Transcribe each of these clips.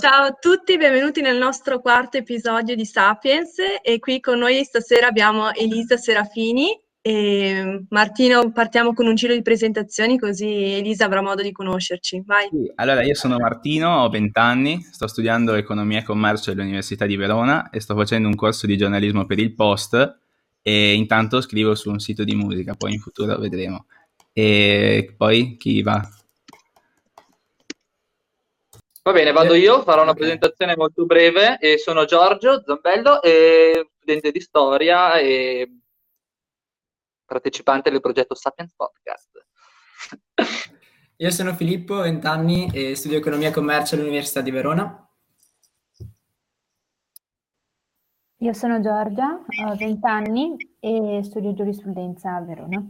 Ciao a tutti, benvenuti nel nostro quarto episodio di Sapiens e qui con noi stasera abbiamo Elisa Serafini e Martino, partiamo con un giro di presentazioni così Elisa avrà modo di conoscerci. Sì, allora, io sono Martino, ho 20 anni, sto studiando economia e commercio all'Università di Verona e sto facendo un corso di giornalismo per il Post e intanto scrivo su un sito di musica, poi in futuro vedremo. E poi chi va? Va bene, vado io, farò una presentazione molto breve. E sono Giorgio Zambello, studente di storia e partecipante del progetto Sapiens Podcast. Io sono Filippo, 20 anni e studio economia e commercio all'Università di Verona. Io sono Giorgia, ho 20 anni e studio giurisprudenza a Verona.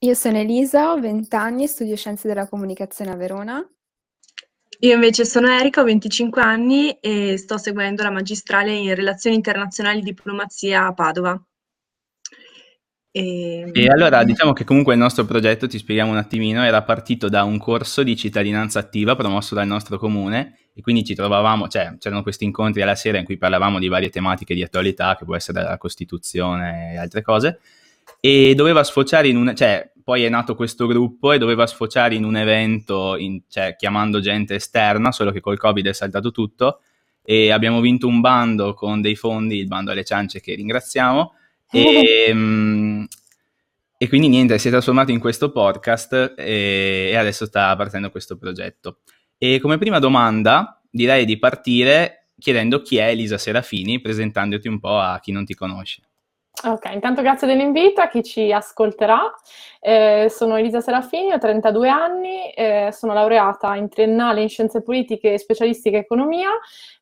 Io sono Elisa, ho 20 anni e studio Scienze della Comunicazione a Verona. Io invece sono Erika, ho 25 anni e sto seguendo la magistrale in Relazioni Internazionali e Diplomazia a Padova. E... e... allora diciamo che comunque il nostro progetto, ti spieghiamo un attimino, era partito da un corso di cittadinanza attiva promosso dal nostro comune e quindi ci trovavamo, cioè c'erano questi incontri alla sera in cui parlavamo di varie tematiche di attualità, che può essere la Costituzione e altre cose, e doveva sfociare in un, cioè poi è nato questo gruppo e doveva sfociare in un evento, in, cioè chiamando gente esterna, solo che col Covid è saltato tutto e abbiamo vinto un bando con dei fondi, il bando alle ciance che ringraziamo e, um, e quindi niente, si è trasformato in questo podcast e, e adesso sta partendo questo progetto. E come prima domanda direi di partire chiedendo chi è Elisa Serafini, presentandoti un po' a chi non ti conosce. Ok, intanto grazie dell'invito a chi ci ascolterà. Eh, sono Elisa Serafini, ho 32 anni, eh, sono laureata in triennale in scienze politiche e specialistica economia.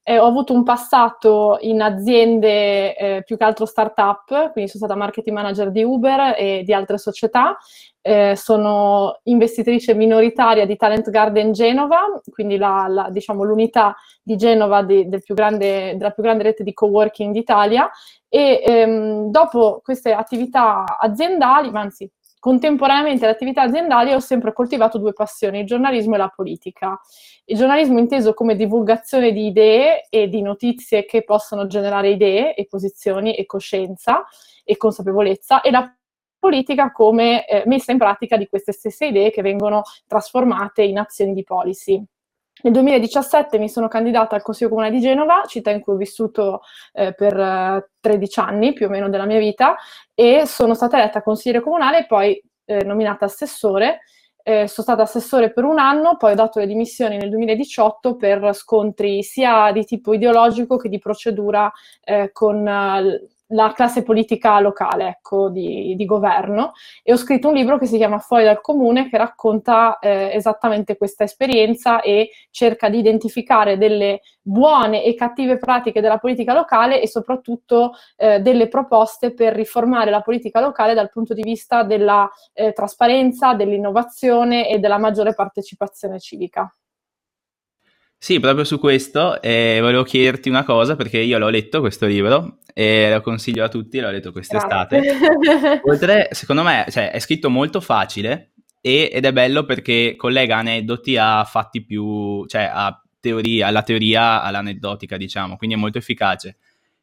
Eh, ho avuto un passato in aziende eh, più che altro start-up, quindi sono stata marketing manager di Uber e di altre società. Eh, sono investitrice minoritaria di Talent Garden Genova, quindi la, la, diciamo, l'unità di Genova di, del più grande, della più grande rete di coworking d'Italia e ehm, dopo queste attività aziendali, anzi contemporaneamente alle attività aziendali ho sempre coltivato due passioni, il giornalismo e la politica. Il giornalismo inteso come divulgazione di idee e di notizie che possono generare idee e posizioni e coscienza e consapevolezza e la politica come eh, messa in pratica di queste stesse idee che vengono trasformate in azioni di policy. Nel 2017 mi sono candidata al Consiglio Comunale di Genova, città in cui ho vissuto eh, per eh, 13 anni più o meno della mia vita e sono stata eletta consigliere comunale e poi eh, nominata assessore. Eh, sono stata assessore per un anno, poi ho dato le dimissioni nel 2018 per scontri sia di tipo ideologico che di procedura eh, con la classe politica locale, ecco, di, di, governo, e ho scritto un libro che si chiama Fuori dal Comune, che racconta eh, esattamente questa esperienza e cerca di identificare delle buone e cattive pratiche della politica locale e soprattutto eh, delle proposte per riformare la politica locale dal punto di vista della eh, trasparenza, dell'innovazione e della maggiore partecipazione civica. Sì, proprio su questo eh, volevo chiederti una cosa perché io l'ho letto questo libro e lo consiglio a tutti, l'ho letto quest'estate. Oltre, secondo me, cioè, è scritto molto facile e, ed è bello perché collega aneddoti a fatti più, cioè a teoria, alla teoria, all'aneddotica, diciamo, quindi è molto efficace.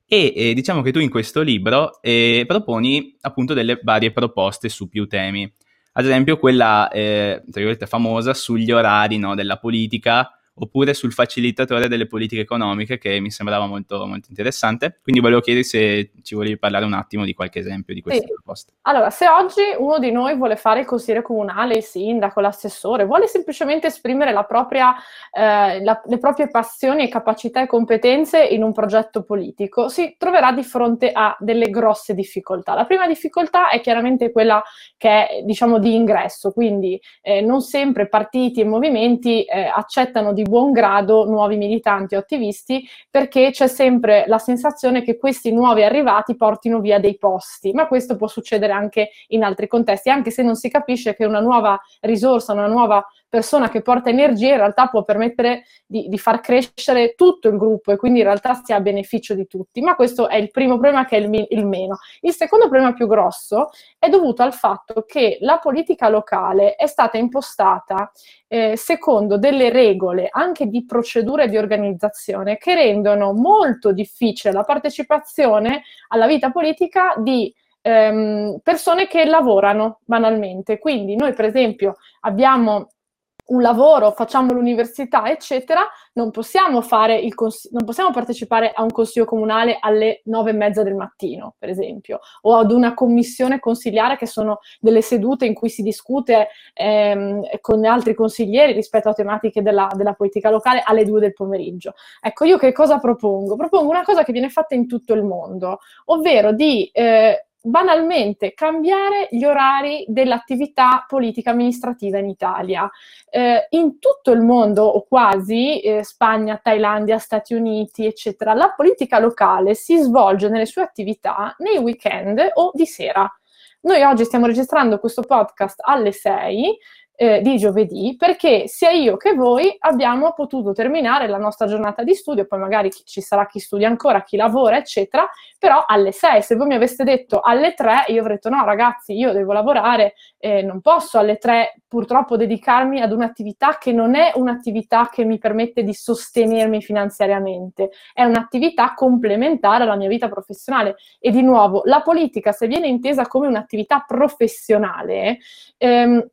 E eh, diciamo che tu in questo libro eh, proponi appunto delle varie proposte su più temi. Ad esempio quella, eh, tra virgolette, famosa sugli orari no, della politica, oppure sul facilitatore delle politiche economiche che mi sembrava molto, molto interessante. Quindi volevo chiedere se ci volevi parlare un attimo di qualche esempio di queste sì. proposte. Allora, se oggi uno di noi vuole fare il consigliere comunale, il sindaco, l'assessore, vuole semplicemente esprimere la propria, eh, la, le proprie passioni e capacità e competenze in un progetto politico, si troverà di fronte a delle grosse difficoltà. La prima difficoltà è chiaramente quella che è, diciamo, di ingresso, quindi eh, non sempre partiti e movimenti eh, accettano di buon grado nuovi militanti o attivisti perché c'è sempre la sensazione che questi nuovi arrivati portino via dei posti, ma questo può succedere anche in altri contesti, anche se non si capisce che una nuova risorsa, una nuova persona che porta energia in realtà può permettere di, di far crescere tutto il gruppo e quindi in realtà sia a beneficio di tutti. Ma questo è il primo problema che è il, il meno. Il secondo problema più grosso è dovuto al fatto che la politica locale è stata impostata eh, secondo delle regole anche di procedura e di organizzazione che rendono molto difficile la partecipazione alla vita politica di ehm, persone che lavorano banalmente. Quindi noi per esempio abbiamo un lavoro, facciamo l'università, eccetera, non possiamo, fare il cons- non possiamo partecipare a un consiglio comunale alle nove e mezza del mattino, per esempio, o ad una commissione consigliare che sono delle sedute in cui si discute ehm, con altri consiglieri rispetto a tematiche della, della politica locale alle due del pomeriggio. Ecco, io che cosa propongo? Propongo una cosa che viene fatta in tutto il mondo, ovvero di eh, banalmente cambiare gli orari dell'attività politica amministrativa in Italia. Eh, in tutto il mondo, o quasi, eh, Spagna, Thailandia, Stati Uniti, eccetera, la politica locale si svolge nelle sue attività nei weekend o di sera. Noi oggi stiamo registrando questo podcast alle 6, eh, di giovedì, perché sia io che voi abbiamo potuto terminare la nostra giornata di studio, poi magari ci sarà chi studia ancora, chi lavora, eccetera, però alle 6, se voi mi aveste detto alle 3, io avrei detto no ragazzi, io devo lavorare, eh, non posso alle 3 purtroppo dedicarmi ad un'attività che non è un'attività che mi permette di sostenermi finanziariamente, è un'attività complementare alla mia vita professionale. E di nuovo, la politica, se viene intesa come un'attività professionale, ehm,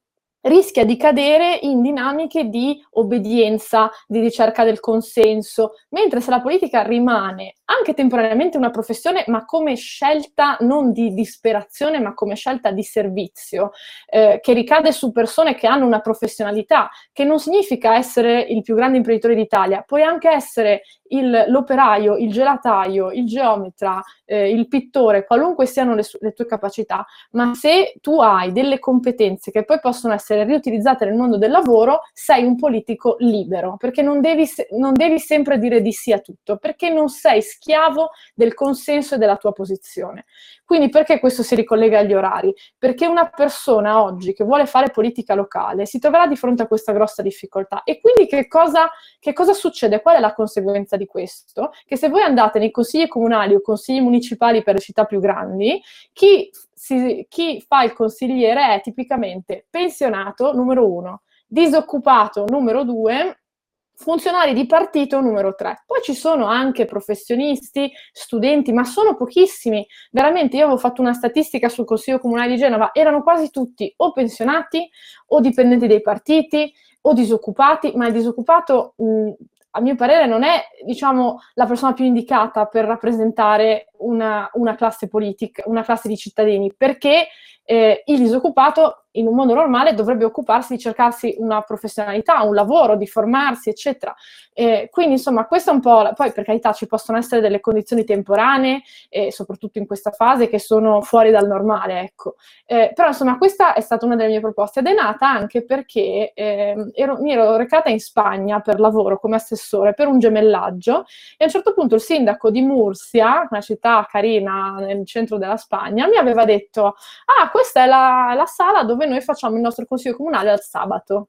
rischia di cadere in dinamiche di obbedienza, di ricerca del consenso, mentre se la politica rimane anche temporaneamente una professione, ma come scelta non di disperazione, ma come scelta di servizio, eh, che ricade su persone che hanno una professionalità, che non significa essere il più grande imprenditore d'Italia, puoi anche essere il, l'operaio, il gelataio, il geometra, eh, il pittore, qualunque siano le, le, tue capacità, ma se tu hai delle competenze che poi possono essere riutilizzate nel mondo del lavoro, sei un politico libero, perché non devi, non devi sempre dire di sì a tutto, perché non sei schiavo del consenso e della tua posizione. Quindi perché questo si ricollega agli orari? Perché una persona oggi che vuole fare politica locale si troverà di fronte a questa grossa difficoltà. E quindi che cosa, che cosa succede? Qual è la conseguenza di questo? Che se voi andate nei consigli comunali o consigli municipali per le città più grandi, chi, si, chi fa il consigliere è tipicamente pensionato, numero uno, disoccupato, numero due, funzionari di partito numero 3. Poi ci sono anche professionisti, studenti, ma sono pochissimi. Veramente io avevo fatto una statistica sul Consiglio Comunale di Genova, erano quasi tutti o pensionati o dipendenti dei partiti o disoccupati, ma il disoccupato mh, a mio parere non è diciamo, la persona più indicata per rappresentare una, una classe politica, una classe di cittadini, perché eh, il disoccupato in un mondo normale dovrebbe occuparsi di cercarsi una professionalità, un lavoro, di formarsi, eccetera. Eh, quindi, insomma, questo è un po'. Poi, per carità, ci possono essere delle condizioni temporanee, eh, soprattutto in questa fase, che sono fuori dal normale, ecco. Eh, però, insomma, questa è stata una delle mie proposte ed è nata anche perché ehm, ero, mi ero recata in Spagna per lavoro come assessore per un gemellaggio e a un certo punto il sindaco di Murcia, una città carina nel centro della Spagna, mi aveva detto: Ah, questa è la, la sala dove noi facciamo il nostro consiglio comunale al sabato.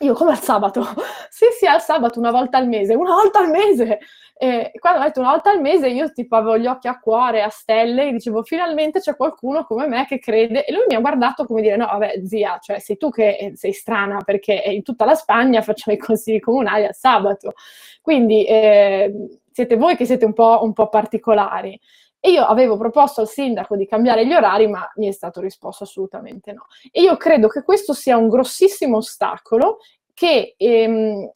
Io come al sabato? sì, sì, al sabato una volta al mese, una volta al mese. E quando ho detto una volta al mese, io tipo avevo gli occhi a cuore, a stelle, e dicevo finalmente c'è qualcuno come me che crede. E lui mi ha guardato come dire: No, vabbè, zia, cioè sei tu che sei strana perché in tutta la Spagna facciamo i consigli comunali al sabato. Quindi eh, siete voi che siete un po', un po' particolari. E io avevo proposto al sindaco di cambiare gli orari, ma mi è stato risposto assolutamente no. E io credo che questo sia un grossissimo ostacolo che ehm,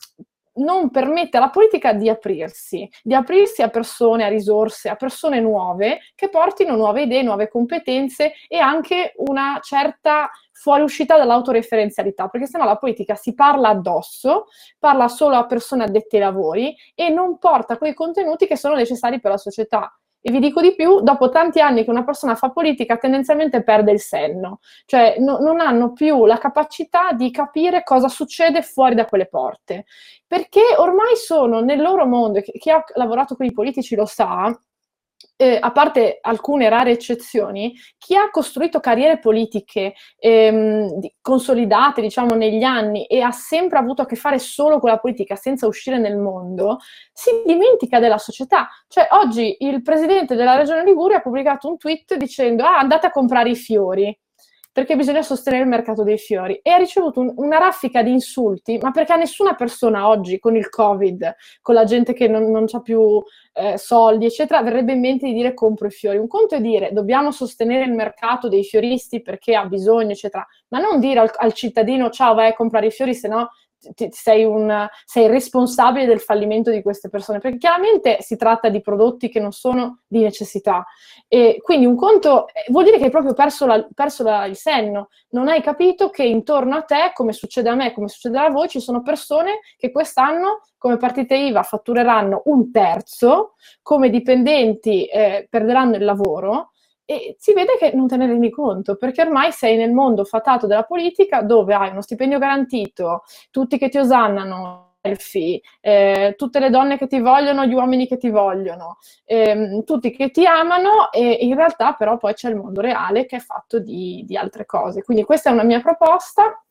non permette alla politica di aprirsi, di aprirsi a persone, a risorse, a persone nuove che portino nuove idee, nuove competenze e anche una certa fuoriuscita dall'autoreferenzialità, perché sennò la politica si parla addosso, parla solo a persone addette ai lavori e non porta quei contenuti che sono necessari per la società. E vi dico di più, dopo tanti anni che una persona fa politica tendenzialmente perde il senno, cioè no, non hanno più la capacità di capire cosa succede fuori da quelle porte, perché ormai sono nel loro mondo, chi ha lavorato con i politici lo sa, eh, a parte alcune rare eccezioni, chi ha costruito carriere politiche ehm, consolidate, diciamo, negli anni e ha sempre avuto a che fare solo con la politica senza uscire nel mondo, si dimentica della società. Cioè, oggi il presidente della regione Liguria ha pubblicato un tweet dicendo ah, andate a comprare i fiori perché bisogna sostenere il mercato dei fiori e ha ricevuto un, una raffica di insulti, ma perché a nessuna persona oggi con il Covid, con la gente che non, non ha più eh, soldi, eccetera, verrebbe in mente di dire compro i fiori. Un conto è dire dobbiamo sostenere il mercato dei fioristi perché ha bisogno, eccetera, ma non dire al, al cittadino ciao vai a comprare i fiori, se no sei, un, sei, responsabile del fallimento di queste persone, perché chiaramente si tratta di prodotti che non sono di necessità. E quindi un conto eh, vuol dire che hai proprio perso, la, perso la, il senno, non hai capito che intorno a te, come succede a me, come succederà a voi, ci sono persone che quest'anno come partite IVA fattureranno un terzo, come dipendenti eh, perderanno il lavoro e si vede che non te ne rendi conto, perché ormai sei nel mondo fatato della politica dove hai uno stipendio garantito, tutti che ti osannano, eh, tutte le donne che ti vogliono, gli uomini che ti vogliono, eh, tutti che ti amano e in realtà però poi c'è il mondo reale che è fatto di, di altre cose. Quindi questa è una mia proposta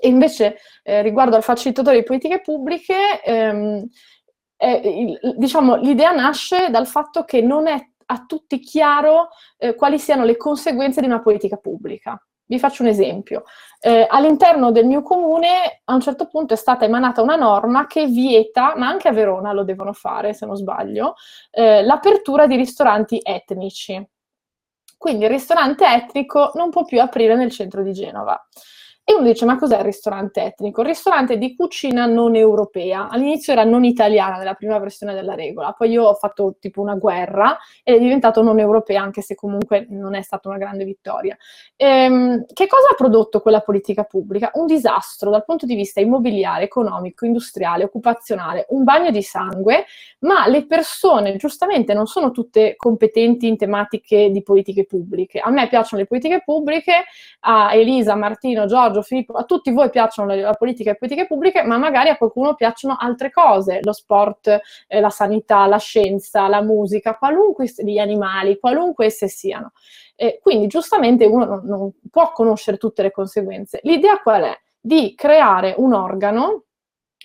e invece eh, riguardo al facilitatore di politiche pubbliche, ehm, il, diciamo, l'idea nasce dal fatto che non è a tutti chiaro eh, quali siano le conseguenze di una politica pubblica. Vi faccio un esempio. Eh, all'interno del mio comune a un certo punto è stata emanata una norma che vieta, ma anche a Verona lo devono fare se non sbaglio, eh, l'apertura di ristoranti etnici. Quindi il ristorante etnico non può più aprire nel centro di Genova. E uno dice, ma cos'è il ristorante etnico? Il ristorante di cucina non europea. All'inizio era non italiana nella prima versione della regola, poi io ho fatto tipo una guerra ed è diventato non europea, anche se comunque non è stata una grande vittoria. Ehm, che cosa ha prodotto quella politica pubblica? Un disastro dal punto di vista immobiliare, economico, industriale, occupazionale, un bagno di sangue, ma le persone giustamente non sono tutte competenti in tematiche di politiche pubbliche. A me piacciono le politiche pubbliche, a Elisa, Martino, Giorgio, Filippo, a tutti voi piacciono la, la politica e le politiche pubbliche, ma magari a qualcuno piacciono altre cose, lo sport, eh, la sanità, la scienza, la musica, qualunque gli animali, qualunque esse siano. Eh, quindi giustamente uno non, non può conoscere tutte le conseguenze. L'idea qual è? Di creare un organo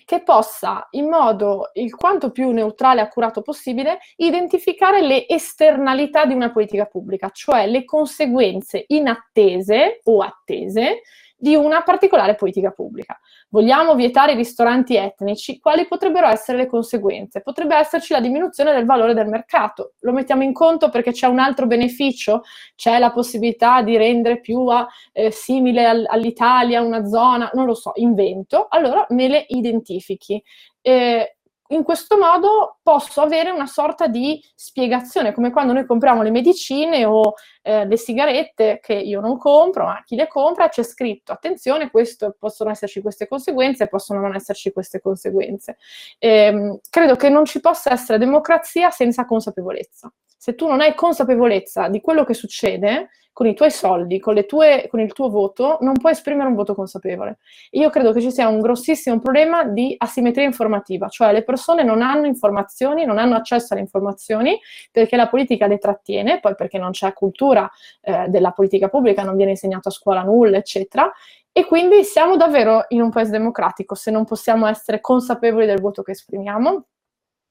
che possa, in modo il quanto più neutrale e accurato possibile, identificare le esternalità di una politica pubblica, cioè le conseguenze inattese o attese di una particolare politica pubblica. Vogliamo vietare i ristoranti etnici? Quali potrebbero essere le conseguenze? Potrebbe esserci la diminuzione del valore del mercato. Lo mettiamo in conto perché c'è un altro beneficio? C'è la possibilità di rendere più a, eh, simile al, all'Italia una zona, non lo so, invento. Allora me le identifichi. Eh, in questo modo posso avere una sorta di spiegazione, come quando noi compriamo le medicine o eh, le sigarette che io non compro, ma chi le compra c'è scritto, attenzione, questo, possono esserci queste conseguenze, possono non esserci queste conseguenze. Eh, credo che non ci possa essere democrazia senza consapevolezza. Se tu non hai consapevolezza di quello che succede, con i tuoi soldi, con, tue, con, il tuo voto, non puoi esprimere un voto consapevole. Io credo che ci sia un grossissimo problema di asimmetria informativa, cioè le persone non hanno informazioni, non hanno accesso alle informazioni perché la politica le trattiene, poi perché non c'è cultura eh, della politica pubblica, non viene insegnato a scuola nulla, eccetera. E quindi siamo davvero in un paese democratico se non possiamo essere consapevoli del voto che esprimiamo.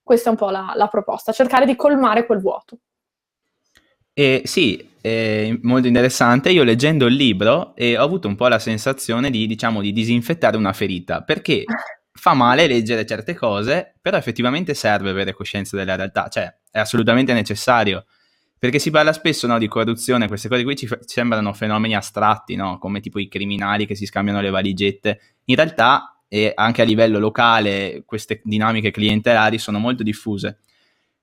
Questa è un po' la, la proposta, cercare di colmare quel vuoto. E sì, è molto interessante. Io leggendo il libro eh, ho avuto un po' la sensazione di, diciamo, di disinfettare una ferita, perché fa male leggere certe cose, però effettivamente serve avere coscienza della realtà, cioè è assolutamente necessario. Perché si parla spesso no, di corruzione, queste cose qui ci, f- sembrano fenomeni astratti, no? come tipo i criminali che si scambiano le valigette. In realtà, e anche a livello locale, queste dinamiche clientelari sono molto diffuse.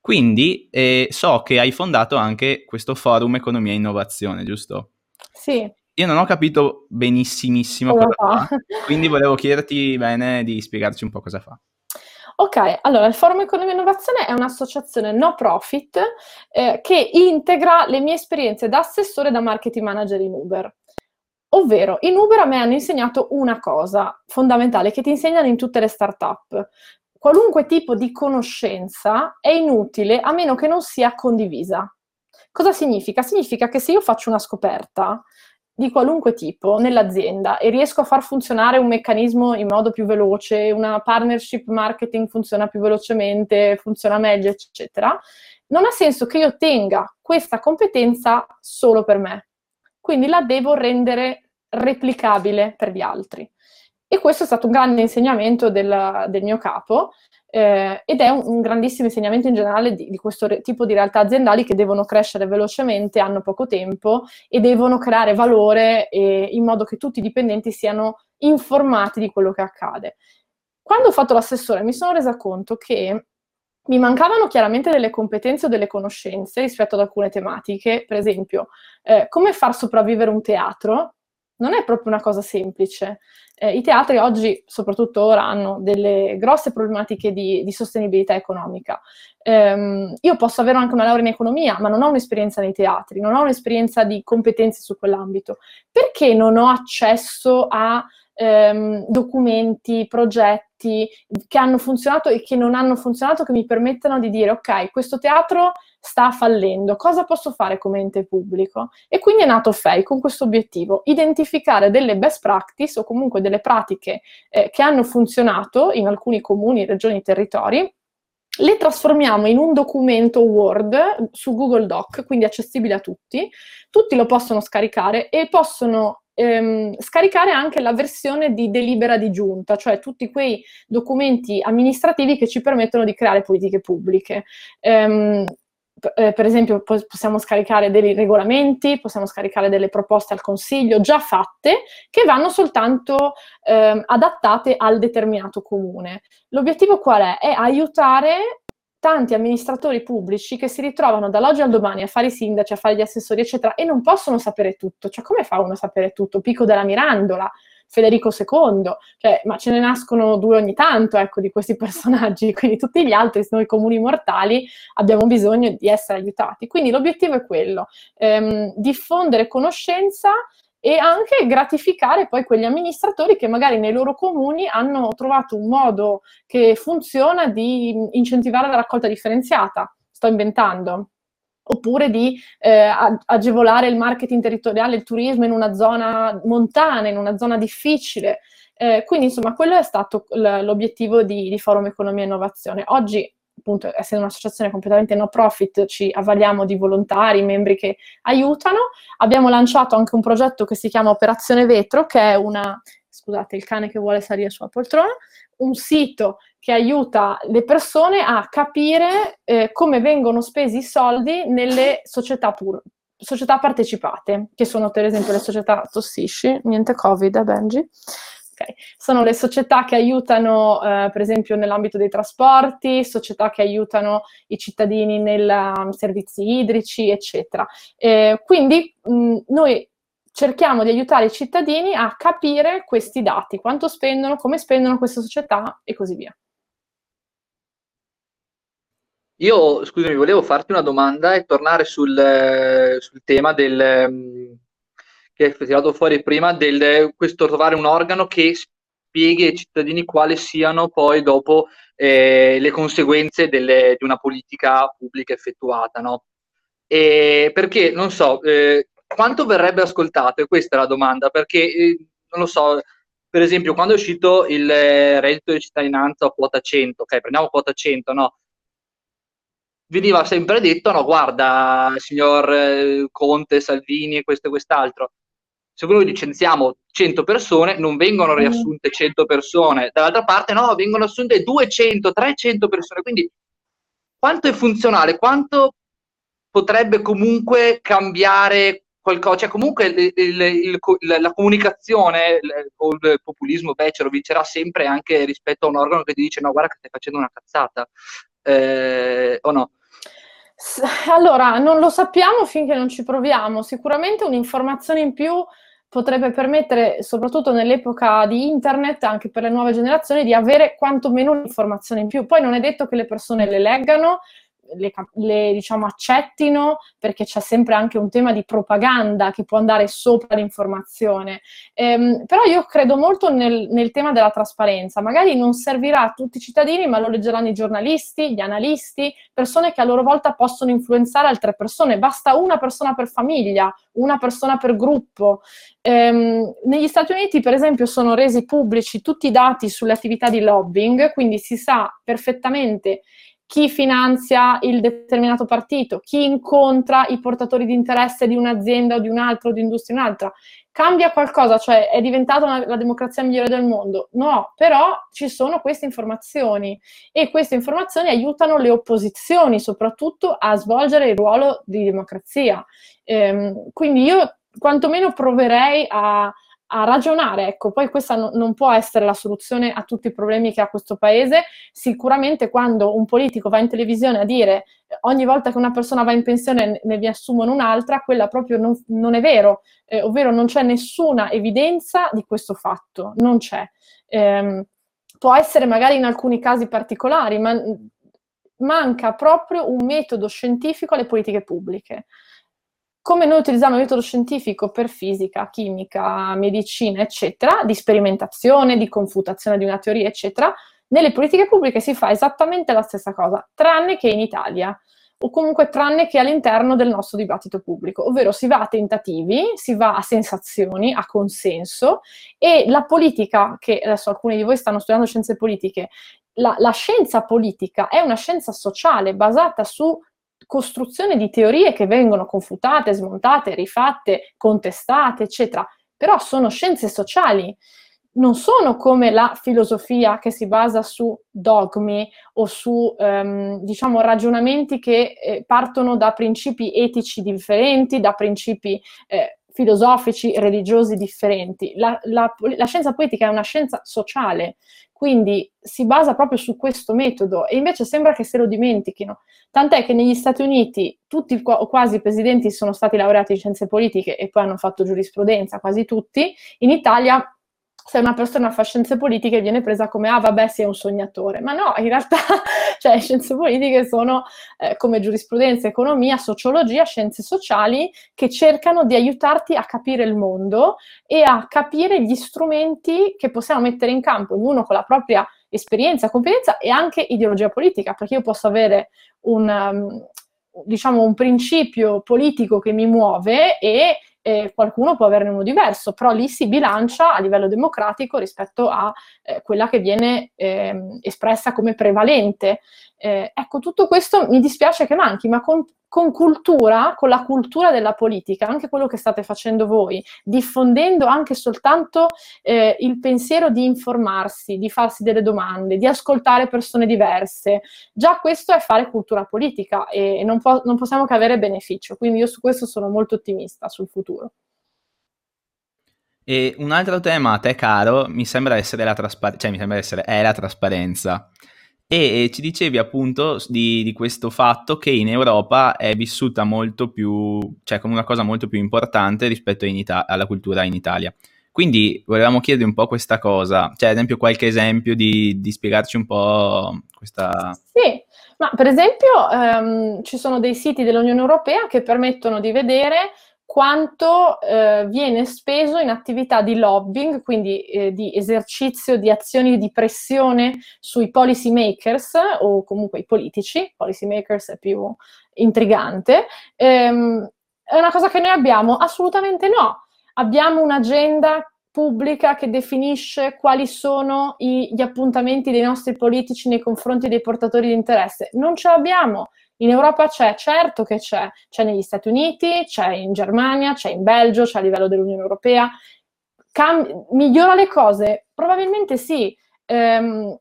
Quindi eh, so che hai fondato anche questo forum Economia e Innovazione, giusto? Sì. Io non ho capito benissimissimo cosa, fa, quindi volevo chiederti bene di spiegarci un po' cosa fa. Ok, allora il Forum Economia e Innovazione è un'associazione no profit eh, che integra le mie esperienze da assessore e da marketing manager in Uber. Ovvero, in Uber a me hanno insegnato una cosa fondamentale che ti insegnano in tutte le start-up, qualunque tipo di conoscenza è inutile a meno che non sia condivisa. Cosa significa? Significa che se io faccio una scoperta di qualunque tipo nell'azienda e riesco a far funzionare un meccanismo in modo più veloce, una partnership marketing funziona più velocemente, funziona meglio, eccetera, non ha senso che io tenga questa competenza solo per me. Quindi la devo rendere replicabile per gli altri. E questo è stato un grande insegnamento del, del mio capo eh, ed è un, un, grandissimo insegnamento in generale di, di questo re- tipo di realtà aziendali che devono crescere velocemente, hanno poco tempo e devono creare valore eh, in modo che tutti i dipendenti siano informati di quello che accade. Quando ho fatto l'assessore mi sono resa conto che mi mancavano chiaramente delle competenze o delle conoscenze rispetto ad alcune tematiche, per esempio, eh, come far sopravvivere un teatro non è proprio una cosa semplice. Eh, I teatri oggi, soprattutto ora, hanno delle grosse problematiche di, di sostenibilità economica. Um, io posso avere anche una laurea in economia, ma non ho un'esperienza nei teatri, non ho un'esperienza di competenze su quell'ambito. Perché non ho accesso a um, documenti, progetti che hanno funzionato e che non hanno funzionato, che mi permettano di dire, ok, questo teatro sta fallendo, cosa posso fare come ente pubblico? E quindi è nato FEI con questo obiettivo, identificare delle best practice o comunque delle pratiche eh, che hanno funzionato in alcuni comuni, regioni e territori, le trasformiamo in un documento Word su Google Doc, quindi accessibile a tutti, tutti lo possono scaricare e possono ehm, scaricare anche la versione di delibera di giunta, cioè tutti quei documenti amministrativi che ci permettono di creare politiche pubbliche. Ehm, eh, per esempio possiamo scaricare dei regolamenti, possiamo scaricare delle proposte al Consiglio già fatte che vanno soltanto eh, adattate al determinato comune. L'obiettivo qual è? È aiutare tanti amministratori pubblici che si ritrovano dall'oggi al domani a fare i sindaci, a fare gli assessori, eccetera, e non possono sapere tutto. Cioè, come fa uno a sapere tutto? Pico della Mirandola, Federico II, cioè, ma ce ne nascono due ogni tanto, ecco, di questi personaggi, quindi tutti gli altri, noi comuni mortali, abbiamo bisogno di essere aiutati. Quindi l'obiettivo è quello, ehm, diffondere conoscenza e anche gratificare poi quegli amministratori che magari nei loro comuni hanno trovato un modo che funziona di incentivare la raccolta differenziata. Sto inventando oppure di eh, agevolare il marketing territoriale, il turismo in una zona montana, in una zona difficile. Eh, quindi, insomma, quello è stato l'obiettivo di, di, Forum Economia e Innovazione. Oggi, appunto, essendo un'associazione completamente no profit, ci avvaliamo di volontari, membri che aiutano. Abbiamo lanciato anche un progetto che si chiama Operazione Vetro, che è una scusate, il cane che vuole salire sulla poltrona, un sito che aiuta le persone a capire eh, come vengono spesi i soldi nelle società, pur- società partecipate, che sono per esempio le società tossisci, niente Covid, eh, Benji? Okay. Sono le società che aiutano, eh, per esempio, nell'ambito dei trasporti, società che aiutano i cittadini nei um, servizi idrici, eccetera. Eh, quindi mh, noi cerchiamo di aiutare i cittadini a capire questi dati, quanto spendono, come spendono queste società e così via. Io, scusami, volevo farti una domanda e tornare sul, sul tema del, mm, che hai tirato fuori prima, del questo trovare un organo che spieghi ai cittadini quali siano poi dopo eh, le conseguenze delle, di una politica pubblica effettuata, no? E perché, non so, eh, quanto verrebbe ascoltato? E questa è la domanda, perché eh, non lo so, per esempio, quando è uscito il eh, reddito di cittadinanza o quota 100, ok, prendiamo quota 100, no? Veniva sempre detto, no, guarda, signor eh, Conte, Salvini e questo e quest'altro, se noi licenziamo 100 persone, non vengono riassunte 100 persone, dall'altra parte no, vengono assunte 200, 300 persone, quindi quanto è funzionale, quanto potrebbe comunque cambiare qualcosa, cioè comunque il, il, il, la comunicazione o il populismo becero vincerà sempre anche rispetto a un organo che ti dice no guarda che stai facendo una cazzata. Eh, o no? Allora, non lo sappiamo finché non ci proviamo. Sicuramente un'informazione in più potrebbe permettere, soprattutto nell'epoca di internet, anche per le nuove generazioni, di avere quantomeno un'informazione in più. Poi non è detto che le persone le leggano, le, le diciamo, accettino perché c'è sempre anche un tema di propaganda che può andare sopra l'informazione. Ehm, però io credo molto nel, nel, tema della trasparenza. Magari non servirà a tutti i cittadini, ma lo leggeranno i giornalisti, gli analisti, persone che a loro volta possono influenzare altre persone. Basta una persona per famiglia, una persona per gruppo. Ehm, negli Stati Uniti, per esempio, sono resi pubblici tutti i dati sulle attività di lobbying, quindi si sa perfettamente chi finanzia il determinato partito, chi incontra i portatori di interesse di un'azienda o di un'altra o di industria o un'altra. Cambia qualcosa, cioè è diventata una, la democrazia migliore del mondo? No, però ci sono queste informazioni e queste informazioni aiutano le opposizioni soprattutto a svolgere il ruolo di democrazia. Ehm, quindi io quantomeno proverei a, a ragionare, ecco, poi questa no, non può essere la soluzione a tutti i problemi che ha questo paese. Sicuramente quando un politico va in televisione a dire ogni volta che una persona va in pensione ne vi assumono un'altra, quella proprio non, non è vero, eh, ovvero non c'è nessuna evidenza di questo fatto, non c'è. Eh, può essere magari in alcuni casi particolari, ma manca proprio un metodo scientifico alle politiche pubbliche come noi utilizziamo il metodo scientifico per fisica, chimica, medicina, eccetera, di sperimentazione, di confutazione di una teoria, eccetera, nelle politiche pubbliche si fa esattamente la stessa cosa, tranne che in Italia, o comunque tranne che all'interno del nostro dibattito pubblico, ovvero si va a tentativi, si va a sensazioni, a consenso e la politica, che adesso alcuni di voi stanno studiando scienze politiche, la, la scienza politica è una scienza sociale basata su costruzione di teorie che vengono confutate, smontate, rifatte, contestate, eccetera, però sono scienze sociali, non sono come la filosofia che si basa su dogmi o su ehm, diciamo ragionamenti che eh, partono da principi etici differenti, da principi eh, filosofici, religiosi differenti. La, la, la, scienza politica è una scienza sociale, quindi si basa proprio su questo metodo e invece sembra che se lo dimentichino. Tant'è che negli Stati Uniti tutti o quasi i presidenti sono stati laureati in scienze politiche e poi hanno fatto giurisprudenza, quasi tutti. In Italia se una persona fa scienze politiche viene presa come ah vabbè sei un sognatore, ma no, in realtà cioè, scienze politiche sono eh, come giurisprudenza, economia, sociologia, scienze sociali che cercano di aiutarti a capire il mondo e a capire gli strumenti che possiamo mettere in campo, ognuno con la propria esperienza, competenza e anche ideologia politica, perché io posso avere un, um, diciamo, un principio politico che mi muove e eh, qualcuno può averne uno diverso, però lì si bilancia a livello democratico rispetto a eh, quella che viene eh, espressa come prevalente. Eh, ecco, tutto questo mi dispiace che manchi, ma con, con, cultura, con la cultura della politica, anche quello che state facendo voi, diffondendo anche soltanto eh, il pensiero di informarsi, di farsi delle domande, di ascoltare persone diverse, già questo è fare cultura politica e non, po- non possiamo che avere beneficio, quindi io su questo sono molto ottimista sul futuro. E un altro tema a te caro mi sembra essere la trasparenza, cioè mi sembra essere è la trasparenza. E, ci dicevi appunto di, di, questo fatto che in Europa è vissuta molto più, cioè come una cosa molto più importante rispetto Ita- alla cultura in Italia. Quindi volevamo chiedere un po' questa cosa, cioè ad esempio qualche esempio di, di spiegarci un po' questa... Sì, ma per esempio ehm, ci sono dei siti dell'Unione Europea che permettono di vedere quanto eh, viene speso in attività di lobbying, quindi eh, di esercizio di azioni di pressione sui policy makers o comunque i politici, policy makers è più intrigante. Ehm, è una cosa che noi abbiamo? Assolutamente no. Abbiamo un'agenda pubblica che definisce quali sono i, gli appuntamenti dei nostri politici nei confronti dei portatori di interesse. Non ce l'abbiamo. In Europa c'è, certo che c'è, c'è negli Stati Uniti, c'è in Germania, c'è in Belgio, c'è a livello dell'Unione Europea. Cam- migliora le cose? Probabilmente sì. Ehm,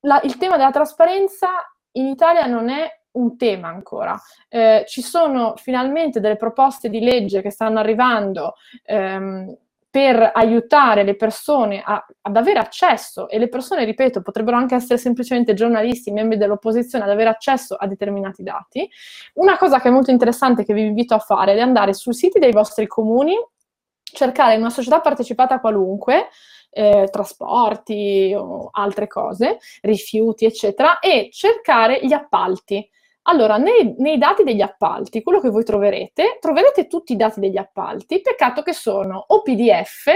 la, il tema della trasparenza in Italia non è un tema ancora. Eh, ci sono finalmente delle proposte di legge che stanno arrivando ehm, per aiutare le persone a, ad avere accesso, e le persone, ripeto, potrebbero anche essere semplicemente giornalisti, membri dell'opposizione, ad avere accesso a determinati dati. Una cosa che è molto interessante che vi invito a fare è andare sui siti dei vostri comuni, cercare una società partecipata qualunque, eh, trasporti o altre cose, rifiuti, eccetera, e cercare gli appalti Allora, nei, nei, dati degli appalti, quello che voi troverete, troverete tutti i dati degli appalti, peccato che sono o PDF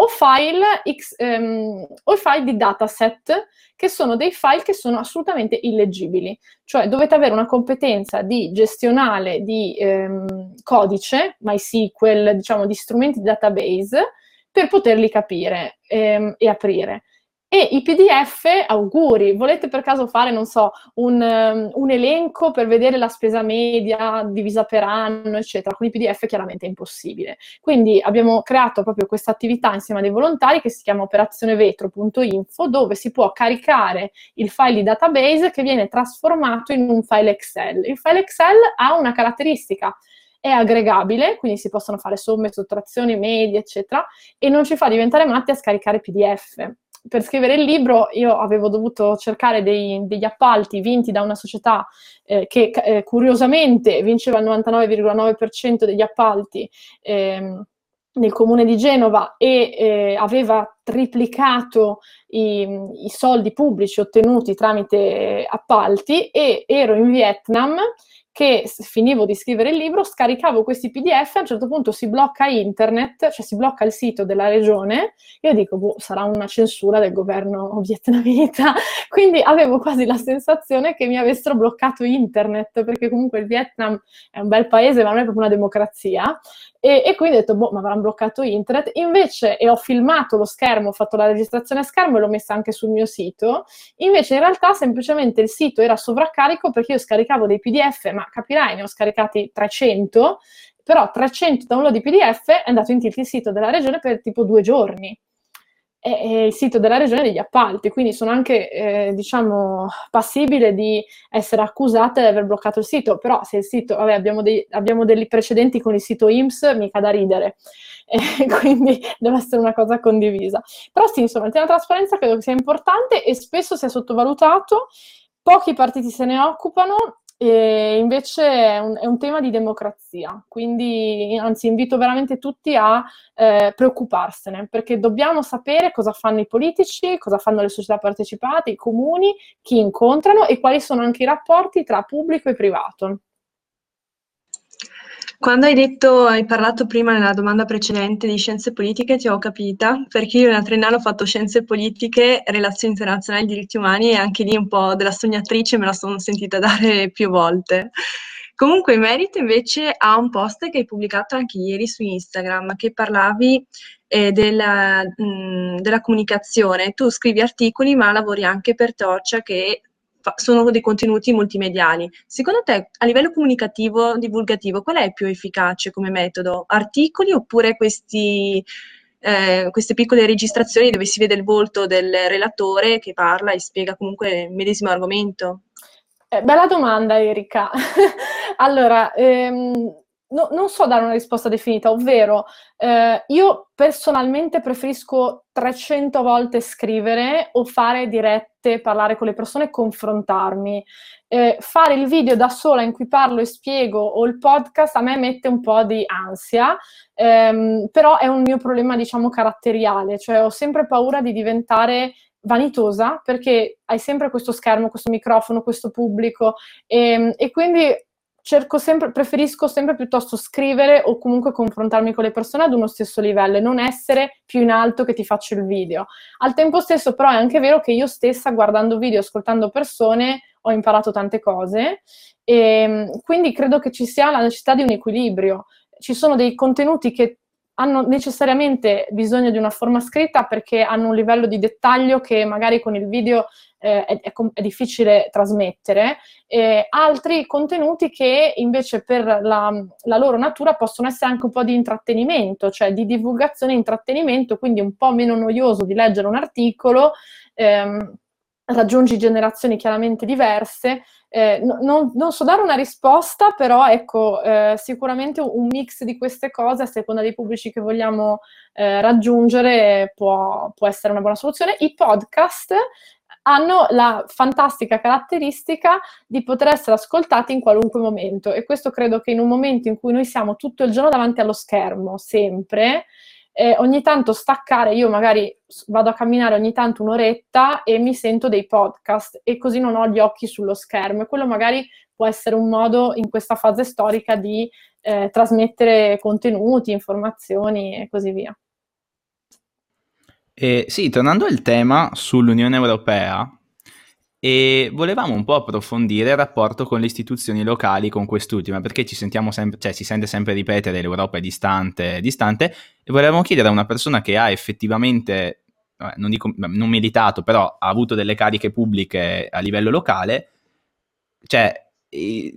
o file, X, um, o file di dataset, che sono dei file che sono assolutamente illeggibili. Cioè dovete avere una competenza di gestionale di um, codice, MySQL, diciamo di strumenti di database, per poterli capire um, e aprire. E i PDF, auguri, volete per caso fare, non so, un, um, un, elenco per vedere la spesa media divisa per anno, eccetera. Con i PDF chiaramente è impossibile. Quindi abbiamo creato proprio questa attività insieme a dei volontari che si chiama operazionevetro.info, dove si può caricare il file di database che viene trasformato in un file Excel. Il file Excel ha una caratteristica è aggregabile, quindi si possono fare somme, sottrazioni, medie, eccetera, e non ci fa diventare matti a scaricare PDF per scrivere il libro io avevo dovuto cercare dei, degli appalti vinti da una società eh, che eh, curiosamente vinceva il 99,9% degli appalti eh, nel comune di Genova e eh, aveva triplicato i, i soldi pubblici ottenuti tramite appalti e ero in Vietnam che finivo di scrivere il libro, scaricavo questi PDF, a un certo punto si blocca internet, cioè si blocca il sito della regione, io dico, boh, sarà una censura del governo vietnamita, quindi avevo quasi la sensazione che mi avessero bloccato internet, perché comunque il Vietnam è un bel paese, ma non è proprio una democrazia, e, e, quindi ho detto, boh, ma avranno bloccato internet. Invece, e ho filmato lo schermo, ho fatto la registrazione a schermo e l'ho messa anche sul mio sito. Invece, in realtà, semplicemente il sito era sovraccarico perché io scaricavo dei PDF, ma capirai, ne ho scaricati 300, però 300 download di PDF è andato in tilt il sito della regione per tipo due giorni è, il sito della regione degli appalti, quindi sono anche, eh, diciamo, passibile di essere accusata di aver bloccato il sito, però se il sito, vabbè, abbiamo, dei, abbiamo degli precedenti con il sito IMSS, mica da ridere, e quindi deve essere una cosa condivisa. Però sì, insomma, il tema trasparenza credo sia importante e spesso sia sottovalutato, pochi partiti se ne occupano e invece è un, è un, tema di democrazia, quindi anzi invito veramente tutti a eh, preoccuparsene, perché dobbiamo sapere cosa fanno i politici, cosa fanno le società partecipate, i comuni, chi incontrano e quali sono anche i rapporti tra pubblico e privato. Quando hai detto, hai parlato prima nella domanda precedente di scienze politiche, ti ho capita, perché io nella triennale ho fatto scienze politiche, relazioni internazionali, diritti umani e anche lì un po' della sognatrice me la sono sentita dare più volte. Comunque, in merito invece a un post che hai pubblicato anche ieri su Instagram, che parlavi eh, della, mh, della, comunicazione. Tu scrivi articoli, ma lavori anche per Torcia, che sono dei contenuti multimediali. Secondo te, a livello comunicativo, divulgativo, qual è più efficace come metodo? Articoli oppure questi, eh, queste piccole registrazioni dove si vede il volto del relatore che parla e spiega comunque il medesimo argomento? Eh, bella domanda, Erika. allora, ehm, no, non so dare una risposta definita, ovvero eh, io personalmente preferisco 300 volte scrivere o fare dirette, parlare con le persone, confrontarmi. Eh, fare il video da sola in cui parlo e spiego o il podcast a me mette un po' di ansia, ehm, però è un mio problema, diciamo, caratteriale, cioè ho sempre paura di diventare vanitosa perché hai sempre questo schermo, questo microfono, questo pubblico e, ehm, e quindi cerco sempre, preferisco sempre piuttosto scrivere o comunque confrontarmi con le persone ad uno stesso livello e non essere più in alto che ti faccio il video. Al tempo stesso però è anche vero che io stessa guardando video, ascoltando persone, ho imparato tante cose e ehm, quindi credo che ci sia la necessità di un equilibrio. Ci sono dei contenuti che hanno necessariamente bisogno di una forma scritta perché hanno un livello di dettaglio che magari con il video eh, è, è, difficile trasmettere, eh, altri contenuti che invece per la, la, loro natura possono essere anche un po' di intrattenimento, cioè di divulgazione e intrattenimento, quindi un po' meno noioso di leggere un articolo. Ehm, raggiungi generazioni chiaramente diverse. Eh, no, non, non, so dare una risposta, però ecco, eh, sicuramente un mix di queste cose a seconda dei pubblici che vogliamo eh, raggiungere può, può, essere una buona soluzione. I podcast hanno la fantastica caratteristica di poter essere ascoltati in qualunque momento e questo credo che in un momento in cui noi siamo tutto il giorno davanti allo schermo, sempre, eh, ogni tanto staccare, io magari vado a camminare ogni tanto un'oretta e mi sento dei podcast e così non ho gli occhi sullo schermo e quello magari può essere un modo in questa fase storica di eh, trasmettere contenuti, informazioni e così via. Eh, sì, tornando al tema sull'Unione Europea, e volevamo un po' approfondire il rapporto con le istituzioni locali con quest'ultima, perché ci sentiamo sempre, cioè si sente sempre ripetere l'Europa è distante, distante, e volevamo chiedere a una persona che ha effettivamente, non, dico, non militato, però ha avuto delle cariche pubbliche a livello locale, cioè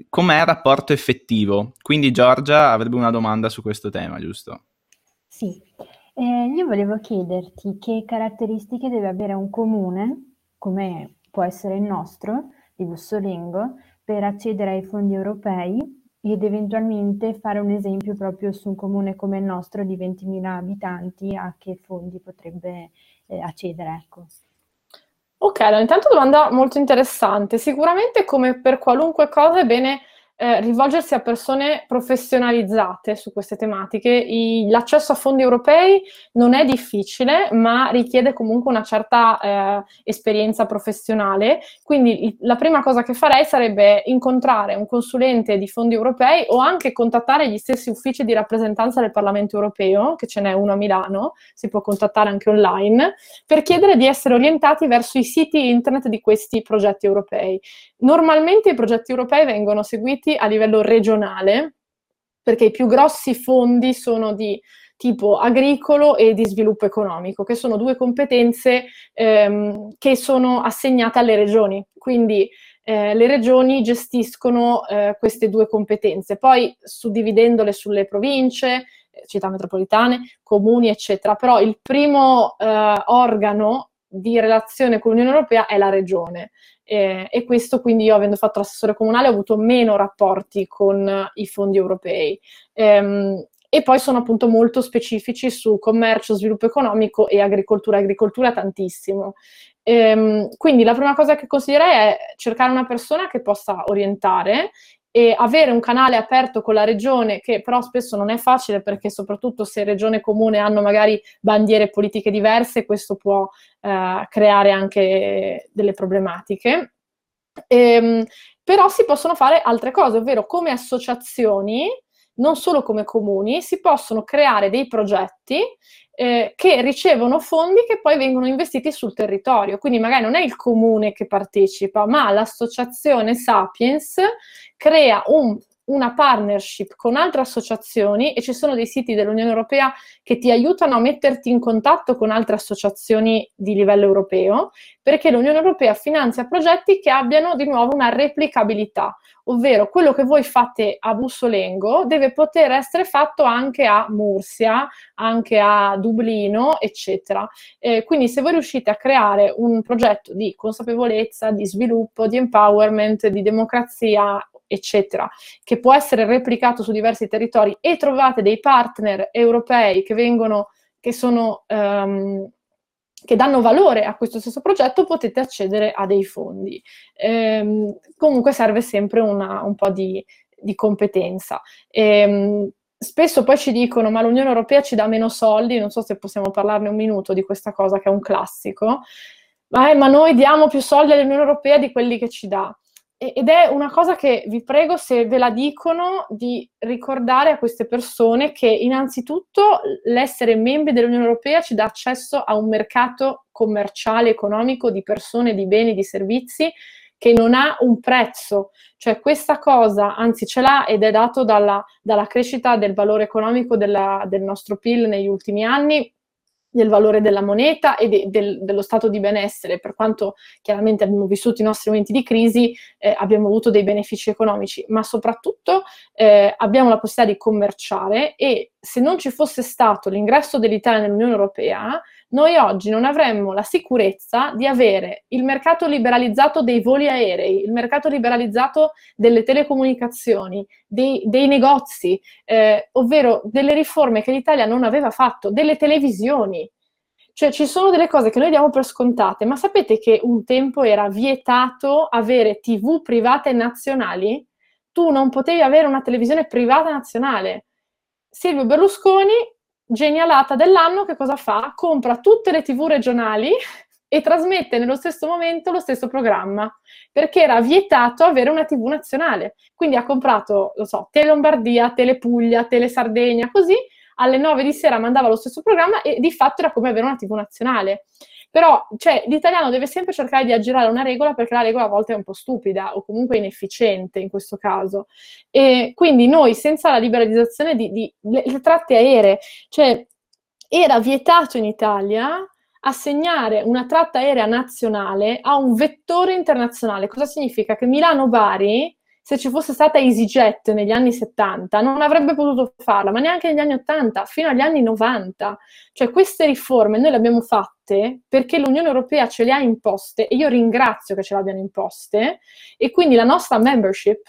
com'è il rapporto effettivo? Quindi Giorgia avrebbe una domanda su questo tema, giusto? Sì, eh, io volevo chiederti che caratteristiche deve avere un comune, come può essere il nostro, di Bussolengo, per accedere ai fondi europei ed eventualmente fare un esempio proprio su un comune come il nostro di 20.000 abitanti a che fondi potrebbe eh, accedere. Ecco. Ok, allora intanto domanda molto interessante. Sicuramente come per qualunque cosa è bene eh, rivolgersi a persone professionalizzate su queste tematiche. I, l'accesso a fondi europei non è difficile, ma richiede comunque una certa eh, esperienza professionale. Quindi il, la prima cosa che farei sarebbe incontrare un consulente di fondi europei o anche contattare gli stessi uffici di rappresentanza del Parlamento europeo, che ce n'è uno a Milano, si può contattare anche online, per chiedere di essere orientati verso i siti internet di questi progetti europei. Normalmente i progetti europei vengono seguiti a livello regionale, perché i più grossi fondi sono di tipo agricolo e di sviluppo economico, che sono due competenze ehm, che sono assegnate alle regioni. Quindi eh, le regioni gestiscono eh, queste due competenze, poi suddividendole sulle province, eh, città metropolitane, comuni, eccetera. Però il primo eh, organo di relazione con l'Unione Europea è la regione. Eh, e questo quindi io avendo fatto l'assessore comunale ho avuto meno rapporti con i fondi europei. Ehm, e poi sono appunto molto specifici su commercio, sviluppo economico e agricoltura, agricoltura tantissimo. Ehm, quindi la prima cosa che consiglierei è cercare una persona che possa orientare e avere un canale aperto con la regione, che però spesso non è facile perché soprattutto se regione e comune hanno magari bandiere politiche diverse, questo può eh, creare anche delle problematiche. Ehm, però si possono fare altre cose, ovvero come associazioni, non solo come comuni, si possono creare dei progetti eh, che ricevono fondi che poi vengono investiti sul territorio. Quindi magari non è il comune che partecipa, ma l'associazione Sapiens crea un una partnership con altre associazioni e ci sono dei siti dell'Unione Europea che ti aiutano a metterti in contatto con altre associazioni di livello europeo, perché l'Unione Europea finanzia progetti che abbiano di nuovo una replicabilità, ovvero quello che voi fate a Bussolengo deve poter essere fatto anche a Mursia, anche a Dublino, eccetera. Eh, quindi se voi riuscite a creare un progetto di consapevolezza, di sviluppo, di empowerment, di democrazia eccetera, che può essere replicato su diversi territori e trovate dei partner europei che vengono, che sono, um, che danno valore a questo stesso progetto, potete accedere a dei fondi. Ehm, comunque serve sempre una, un po' di, di competenza. Ehm, spesso poi ci dicono ma l'Unione Europea ci dà meno soldi, non so se possiamo parlarne un minuto di questa cosa che è un classico, ma, eh, ma noi diamo più soldi all'Unione Europea di quelli che ci dà ed è una cosa che vi prego, se ve la dicono, di ricordare a queste persone che innanzitutto l'essere membri dell'Unione Europea ci dà accesso a un mercato commerciale, economico di persone, di beni, di servizi che non ha un prezzo. Cioè questa cosa, anzi ce l'ha ed è dato dalla, dalla crescita del valore economico della, del nostro PIL negli ultimi anni, del valore della moneta e de, del, dello stato di benessere, per quanto chiaramente abbiamo vissuto i nostri momenti di crisi, eh, abbiamo avuto dei benefici economici, ma soprattutto eh, abbiamo la possibilità di commerciare e se non ci fosse stato l'ingresso dell'Italia nell'Unione Europea, noi oggi non avremmo la sicurezza di avere il mercato liberalizzato dei voli aerei, il mercato liberalizzato delle telecomunicazioni, dei, dei negozi, eh, ovvero delle riforme che l'Italia non aveva fatto, delle televisioni. Cioè ci sono delle cose che noi diamo per scontate, ma sapete che un tempo era vietato avere tv private nazionali? Tu non potevi avere una televisione privata nazionale. Silvio Berlusconi genialata dell'anno, che cosa fa? Compra tutte le tv regionali e trasmette nello stesso momento lo stesso programma, perché era vietato avere una TV nazionale. Quindi ha comprato, lo so, Tele Lombardia, Tele Puglia, Tele Sardegna, così alle 9 di sera mandava lo stesso programma e di fatto era come avere una TV nazionale. Però cioè, l'italiano deve sempre cercare di aggirare una regola perché la regola a volte è un po' stupida o comunque inefficiente in questo caso. E quindi noi senza la liberalizzazione di, di le, le tratte aeree, cioè era vietato in Italia assegnare una tratta aerea nazionale a un vettore internazionale. Cosa significa? Che Milano-Bari, se ci fosse stata EasyJet negli anni 70, non avrebbe potuto farla, ma neanche negli anni 80, fino agli anni 90. Cioè queste riforme noi le abbiamo fatte perché l'Unione Europea ce le ha imposte e io ringrazio che ce l'abbiano imposte e quindi la nostra membership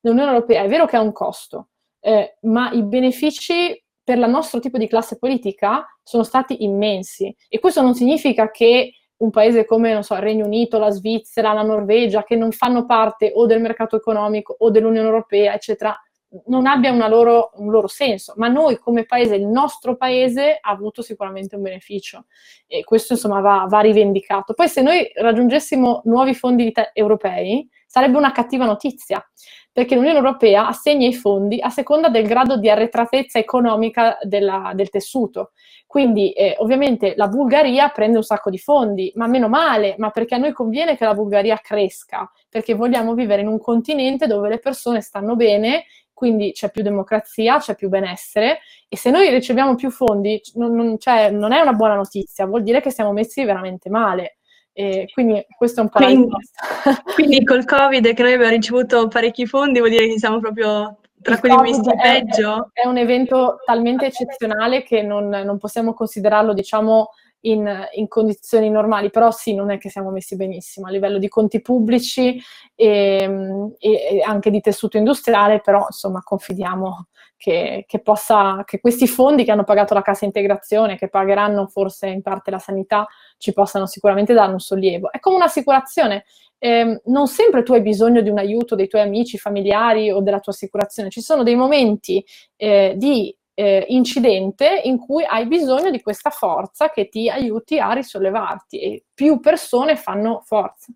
dell'Unione Europea è vero che ha un costo, eh, ma i benefici per il nostro tipo di classe politica sono stati immensi. E questo non significa che un paese come, non so, il Regno Unito, la Svizzera, la Norvegia, che non fanno parte o del mercato economico o dell'Unione Europea, eccetera, non abbia loro, un loro senso, ma noi come paese, il nostro paese ha avuto sicuramente un beneficio e questo insomma va, va rivendicato. Poi se noi raggiungessimo nuovi fondi europei sarebbe una cattiva notizia, perché l'Unione Europea assegna i fondi a seconda del grado di arretratezza economica della, del tessuto. Quindi eh, ovviamente la Bulgaria prende un sacco di fondi, ma meno male, ma perché a noi conviene che la Bulgaria cresca, perché vogliamo vivere in un continente dove le persone stanno bene quindi c'è più democrazia, c'è più benessere e se noi riceviamo più fondi non, non, cioè, non è una buona notizia, vuol dire che siamo messi veramente male. E quindi questo è un po' quindi, la quindi col Covid che noi abbiamo ricevuto parecchi fondi vuol dire che siamo proprio tra quelli messi peggio? È, è, un evento talmente eccezionale che non, non possiamo considerarlo, diciamo, in, in, condizioni normali, però sì, non è che siamo messi benissimo a livello di conti pubblici e, e, anche di tessuto industriale, però insomma confidiamo che, che, possa, che questi fondi che hanno pagato la cassa integrazione, che pagheranno forse in parte la sanità, ci possano sicuramente dare un sollievo. È come un'assicurazione. Eh, non sempre tu hai bisogno di un aiuto dei tuoi amici, familiari o della tua assicurazione, ci sono dei momenti eh, di eh, incidente in cui hai bisogno di questa forza che ti aiuti a risollevarti e più persone fanno forza.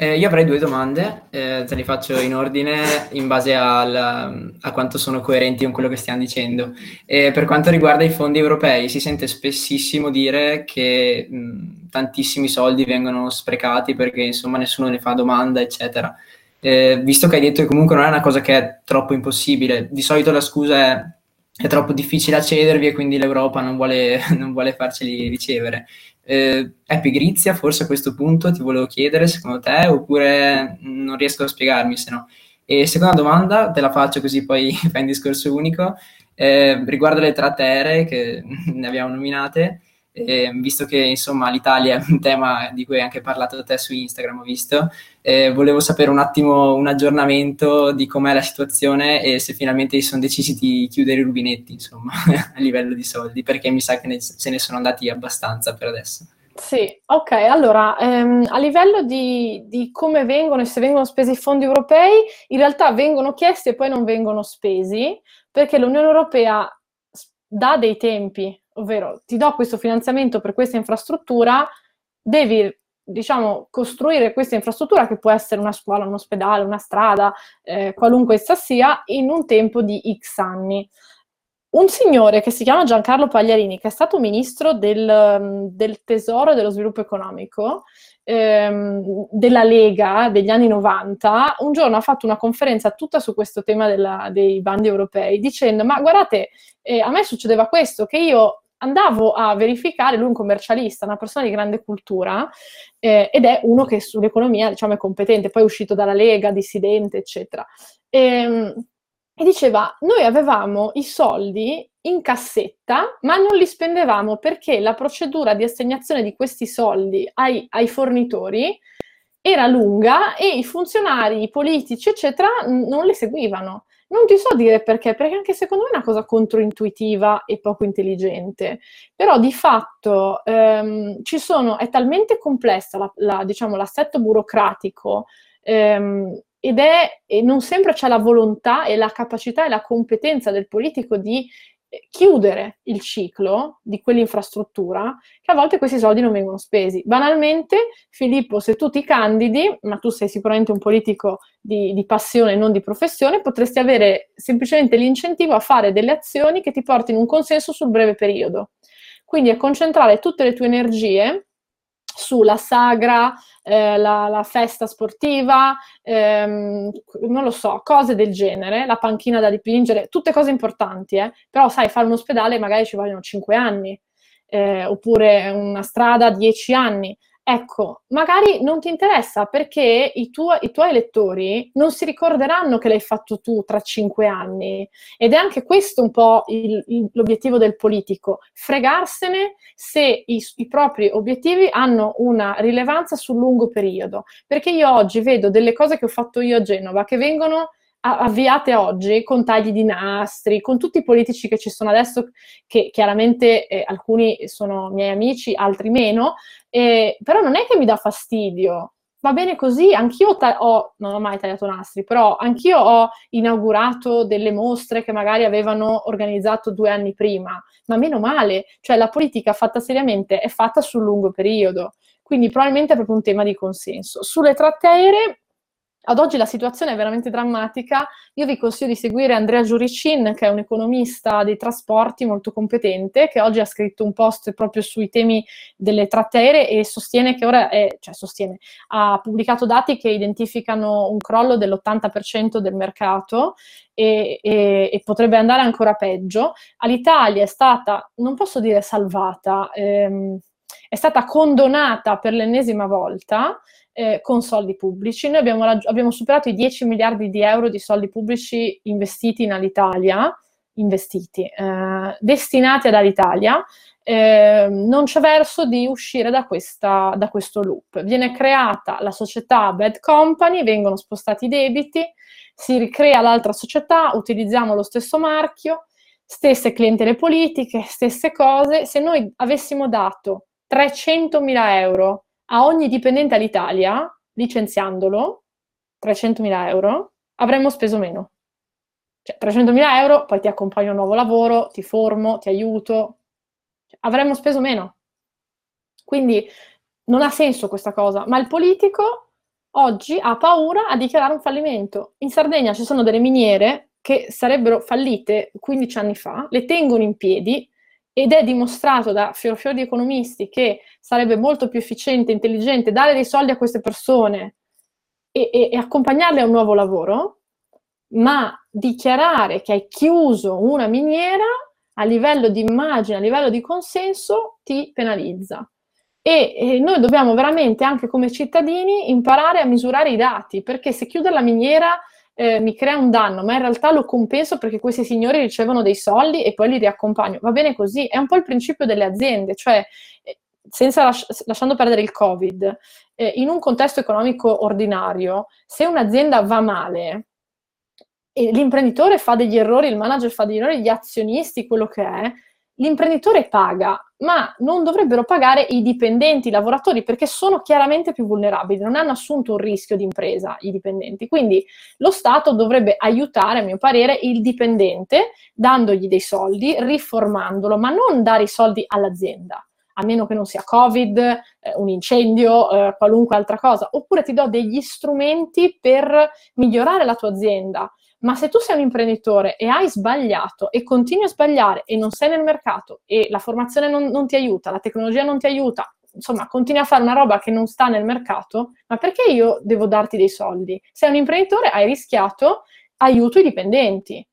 Eh, io avrei due domande, eh, te le faccio in ordine in base al, a quanto sono coerenti con quello che stiamo dicendo. Eh, per quanto riguarda i fondi europei, si sente spessissimo dire che mh, tantissimi soldi vengono sprecati perché insomma nessuno ne fa domanda, eccetera eh, visto che hai detto che comunque non è una cosa che è troppo impossibile, di solito la scusa è è troppo difficile accedervi e quindi l'Europa non vuole, non vuole farceli ricevere. Eh, è pigrizia forse a questo punto, ti volevo chiedere secondo te, oppure non riesco a spiegarmi se no. E seconda domanda, te la faccio così poi fai un discorso unico, eh, riguardo le tratte aeree che ne abbiamo nominate, eh, visto che insomma l'Italia è un tema di cui hai anche parlato da te su Instagram, ho visto, eh, volevo sapere un attimo un aggiornamento di com'è la situazione e se finalmente si sono decisi di chiudere i rubinetti, insomma, a livello di soldi, perché mi sa che ne, se ne sono andati abbastanza per adesso. Sì, ok, allora ehm, a livello di, di, come vengono e se vengono spesi i fondi europei, in realtà vengono chiesti e poi non vengono spesi perché l'Unione Europea dà dei tempi ovvero ti do questo finanziamento per questa infrastruttura, devi diciamo, costruire questa infrastruttura che può essere una scuola, un ospedale, una strada, eh, qualunque essa sia, in un tempo di X anni. Un signore che si chiama Giancarlo Pagliarini, che è stato ministro del, del Tesoro e dello Sviluppo Economico, ehm, della Lega degli anni 90, un giorno ha fatto una conferenza tutta su questo tema della, dei bandi europei, dicendo, ma guardate, eh, a me succedeva questo, che io andavo a verificare, lui è un commercialista, una persona di grande cultura, eh, ed è uno che sull'economia diciamo, è competente, poi è uscito dalla Lega, dissidente, eccetera. E, ehm, e diceva, noi avevamo i soldi in cassetta, ma non li spendevamo perché la procedura di assegnazione di questi soldi ai, ai fornitori era lunga e i funzionari, i politici, eccetera, non le seguivano. Non ti so dire perché, perché anche secondo me è una cosa controintuitiva e poco intelligente, però di fatto ehm, ci sono, è talmente complessa la, la, diciamo, l'assetto burocratico ehm, ed è, non sempre c'è la volontà e la capacità e la competenza del politico di chiudere il ciclo di quell'infrastruttura che a volte questi soldi non vengono spesi. Banalmente, Filippo, se tu ti candidi, ma tu sei sicuramente un politico di, di passione, non di professione, potresti avere semplicemente l'incentivo a fare delle azioni che ti portino un consenso sul breve periodo. Quindi a concentrare tutte le tue energie sulla sagra, eh, la, la, festa sportiva, ehm, non lo so, cose del genere, la panchina da dipingere, tutte cose importanti, eh? però sai, fare un ospedale magari ci vogliono 5 anni, eh, oppure una strada 10 anni. Ecco, magari non ti interessa perché i, tuo, i, tuoi elettori non si ricorderanno che l'hai fatto tu tra cinque anni. Ed è anche questo un po' il, il, l'obiettivo del politico, fregarsene se i, i, propri obiettivi hanno una rilevanza sul lungo periodo. Perché io oggi vedo delle cose che ho fatto io a Genova che vengono avviate oggi con tagli di nastri, con tutti i politici che ci sono adesso, che chiaramente eh, alcuni sono miei amici, altri meno, eh, però non è che mi dà fastidio. Va bene così, anch'io ta- ho, non ho mai tagliato nastri, però anch'io ho inaugurato delle mostre che magari avevano organizzato due anni prima, ma meno male, cioè la politica fatta seriamente è fatta sul lungo periodo, quindi probabilmente è proprio un tema di consenso. Sulle tratte aeree ad oggi la situazione è veramente drammatica. Io vi consiglio di seguire Andrea Giuricin, che è un economista dei trasporti molto competente, che oggi ha scritto un post proprio sui temi delle tratte aeree e sostiene che ora è, cioè sostiene, ha pubblicato dati che identificano un crollo dell'80% del mercato e, e, e, potrebbe andare ancora peggio. All'Italia è stata, non posso dire salvata, ehm, è stata condonata per l'ennesima volta eh, con soldi pubblici. Noi abbiamo, raggi- abbiamo, superato i 10 miliardi di euro di soldi pubblici investiti in Alitalia, investiti, eh, destinati ad Alitalia. Eh, non c'è verso di uscire da, questa, da questo loop. Viene creata la società Bad Company, vengono spostati i debiti, si ricrea l'altra società, utilizziamo lo stesso marchio, stesse clientele politiche, stesse cose. Se noi avessimo dato 300.000 euro a ogni dipendente all'Italia, licenziandolo, 300.000 euro, avremmo speso meno. Cioè, 300.000 euro, poi ti accompagno a un nuovo lavoro, ti formo, ti aiuto, cioè, avremmo speso meno. Quindi non ha senso questa cosa, ma il politico oggi ha paura a dichiarare un fallimento. In Sardegna ci sono delle miniere che sarebbero fallite 15 anni fa, le tengono in piedi ed è dimostrato da fior fior di economisti che sarebbe molto più efficiente, intelligente dare dei soldi a queste persone e, e, e accompagnarle a un nuovo lavoro, ma dichiarare che hai chiuso una miniera a livello di immagine, a livello di consenso, ti penalizza. E, e, noi dobbiamo veramente, anche come cittadini, imparare a misurare i dati, perché se chiudere la miniera eh, mi crea un danno, ma in realtà lo compenso perché questi signori ricevono dei soldi e poi li riaccompagno. Va bene così, è un po' il principio delle aziende, cioè eh, lasci- lasciando perdere il Covid, eh, in un contesto economico ordinario, se un'azienda va male, e l'imprenditore fa degli errori, il manager fa degli errori, gli azionisti, quello che è, l'imprenditore paga, ma non dovrebbero pagare i dipendenti, i lavoratori, perché sono chiaramente più vulnerabili, non hanno assunto un rischio di impresa i dipendenti. Quindi lo Stato dovrebbe aiutare, a mio parere, il dipendente dandogli dei soldi, riformandolo, ma non dare i soldi all'azienda a meno che non sia Covid, eh, un incendio, eh, qualunque altra cosa, oppure ti do degli strumenti per migliorare la tua azienda, ma se tu sei un imprenditore e hai sbagliato e continui a sbagliare e non sei nel mercato e la formazione non, non ti aiuta, la tecnologia non ti aiuta, insomma, continui a fare una roba che non sta nel mercato, ma perché io devo darti dei soldi? Sei un imprenditore, hai rischiato, aiuto i dipendenti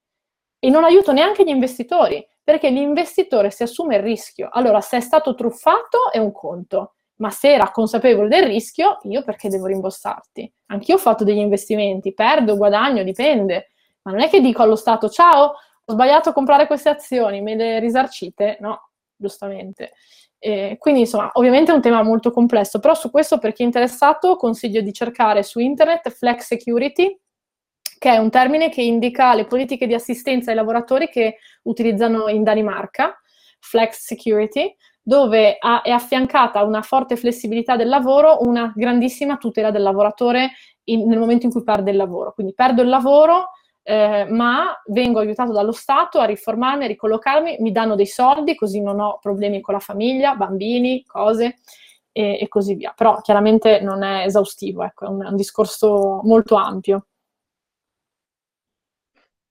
e non aiuto neanche gli investitori, perché l'investitore si assume il rischio. Allora, se è stato truffato è un conto, ma se era consapevole del rischio, io perché devo rimborsarti? Anch'io ho fatto degli investimenti, perdo, guadagno, dipende. Ma non è che dico allo Stato, ciao, ho sbagliato a comprare queste azioni, me le risarcite? No, giustamente. Eh, quindi insomma, ovviamente è un tema molto complesso, però su questo per chi è interessato consiglio di cercare su internet Flex Security, che è un termine che indica le politiche di assistenza ai lavoratori che utilizzano in Danimarca, Flex Security, dove ha, è affiancata una forte flessibilità del lavoro una grandissima tutela del lavoratore in, nel momento in cui perde il lavoro. Quindi perdo il lavoro, eh, ma vengo aiutato dallo Stato a riformarmi, a ricollocarmi, mi danno dei soldi così non ho problemi con la famiglia, bambini, cose e, e così via. Però chiaramente non è esaustivo, ecco, è un, un discorso molto ampio.